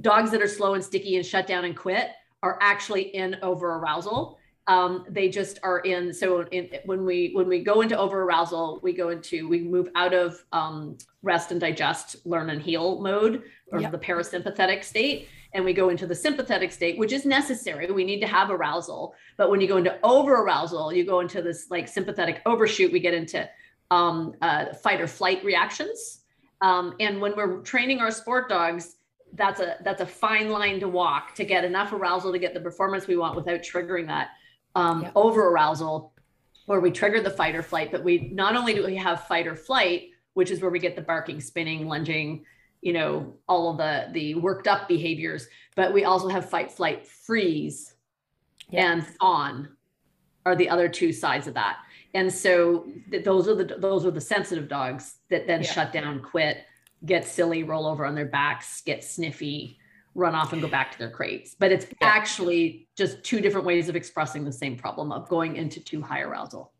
dogs that are slow and sticky and shut down and quit are actually in over arousal. Um, they just are in so in, when we when we go into over arousal we go into we move out of um, rest and digest learn and heal mode or yep. the parasympathetic state and we go into the sympathetic state, which is necessary. We need to have arousal. But when you go into over arousal, you go into this like sympathetic overshoot, we get into um, uh, fight or flight reactions. Um, and when we're training our sport dogs, that's a that's a fine line to walk to get enough arousal to get the performance we want without triggering that um, yeah. over arousal, where we trigger the fight or flight. But we not only do we have fight or flight, which is where we get the barking, spinning, lunging, you know all of the the worked up behaviors but we also have fight flight freeze yeah. and fawn are the other two sides of that and so th- those are the those are the sensitive dogs that then yeah. shut down quit get silly roll over on their backs get sniffy run off and go back to their crates. But it's actually just two different ways of expressing the same problem of going into too high arousal.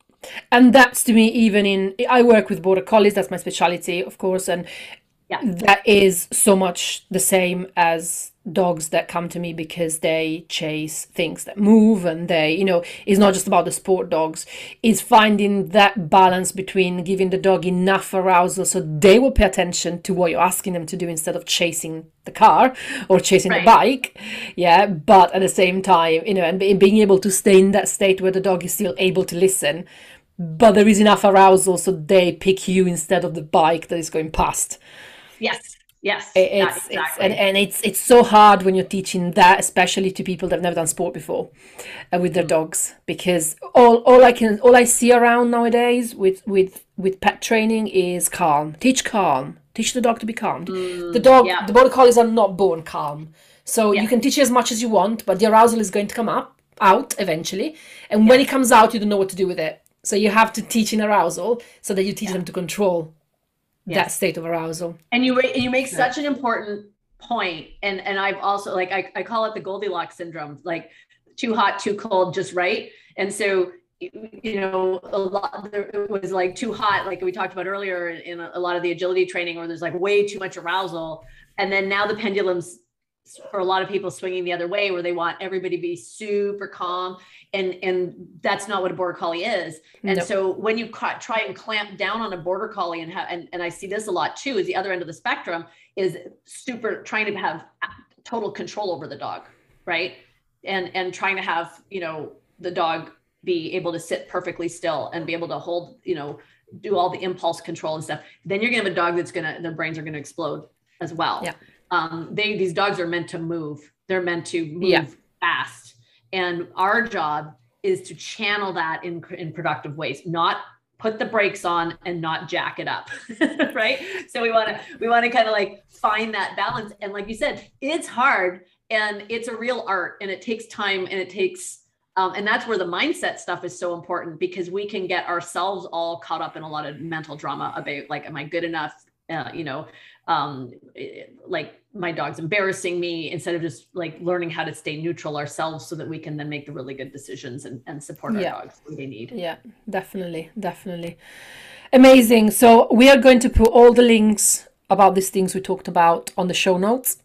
And that's to me even in i work with border collies that's my specialty of course and Yeah. that is so much the same as dogs that come to me because they chase things that move and they you know it's not just about the sport dogs. It's finding that balance between giving the dog enough arousal so they will pay attention to what you're asking them to do instead of chasing the car or chasing the bike. Yeah but at the same time you know and being able to stay in that state where the dog is still able to listen but there is enough arousal so they pick you instead of the bike that is going past Yes. Yes. it- yeah, it's, it's exactly. and, and it's it's so hard when you're teaching that especially to people that have never done sport before uh, with their Mm. dogs because all all i can all i see around nowadays with with with pet training is calm teach calm teach the dog to be calm the dog Mm, yeah. the border collies are not born calm so Yeah. you can teach as much as you want but the arousal is going to come up out eventually and when it comes out you don't know what to do with it so you have to teach in arousal so that you teach them to control that state of arousal. And you ra- you make such an important point and and i've also like I, I call it the goldilocks syndrome like too hot too cold just right? And so you you know a lot there it was like too hot like we talked about earlier in a, a lot of the agility training where there's like way too much arousal. And then now the pendulums for a lot of people swinging the other way where they want everybody to be super calm and and that's not what a border collie is and Nope. so when you ca- try and clamp down on a border collie and have and, and i see this a lot too is the other end of the spectrum is super trying to have total control over the dog right and and trying to have you know the dog be able to sit perfectly still and be able to hold you know do all the impulse control and stuff then you're gonna have a dog that's gonna their brains are gonna explode as well Yeah. Um they these dogs are meant to move. They're meant to move Yeah. fast. And our job is to channel that in in productive ways not put the brakes on and not jack it up right? So we want to we want to kind of like find that balance. And like you said it's hard and it's a real art and it takes time and it takes um, and that's where the mindset stuff is so important because we can get ourselves all caught up in a lot of mental drama about like am i good enough? Uh, you know um eh, like my dog's embarrassing me instead of just like learning how to stay neutral ourselves so that we can then make the really good decisions and, and support our Yeah. dogs when they need Yeah, definitely, definitely. Amazing. So we are going to put all the links about these things we talked about on the show notes.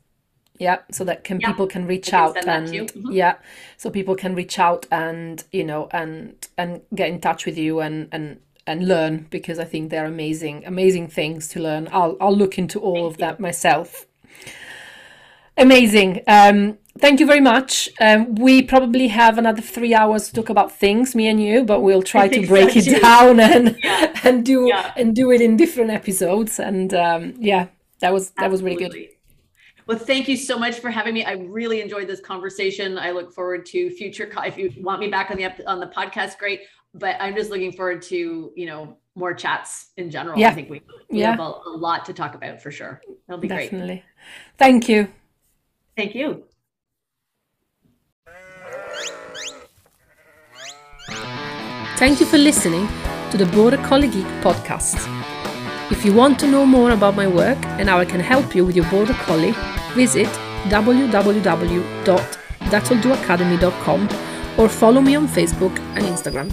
Yeah, so that can Yeah, people can reach can out and. Mhm. yeah, so people can reach out and you know and and get in touch with you and and and learn because I think they're amazing, amazing things to learn. I'll I'll look into all of that myself. Amazing. Um, thank you very much. Um, we probably have another three hours to talk about things, me and you, but we'll try to break so it down and Yeah. and do Yeah. and do it in different episodes. And um, yeah, that was that was really good. Well, thank you so much for having me. I really enjoyed this conversation. I look forward to future. If you want me back on the on the podcast, great. But I'm just looking forward to you know more chats in general. Yeah. I think we, we Yeah. have a, a lot to talk about for sure. That'll be great. Definitely. Thank you. Thank you. Thank you for listening to the Border Collie Geek podcast. If you want to know more about my work and how I can help you with your Border Collie, visit www.thatlldoacademy.com or follow me on Facebook and Instagram.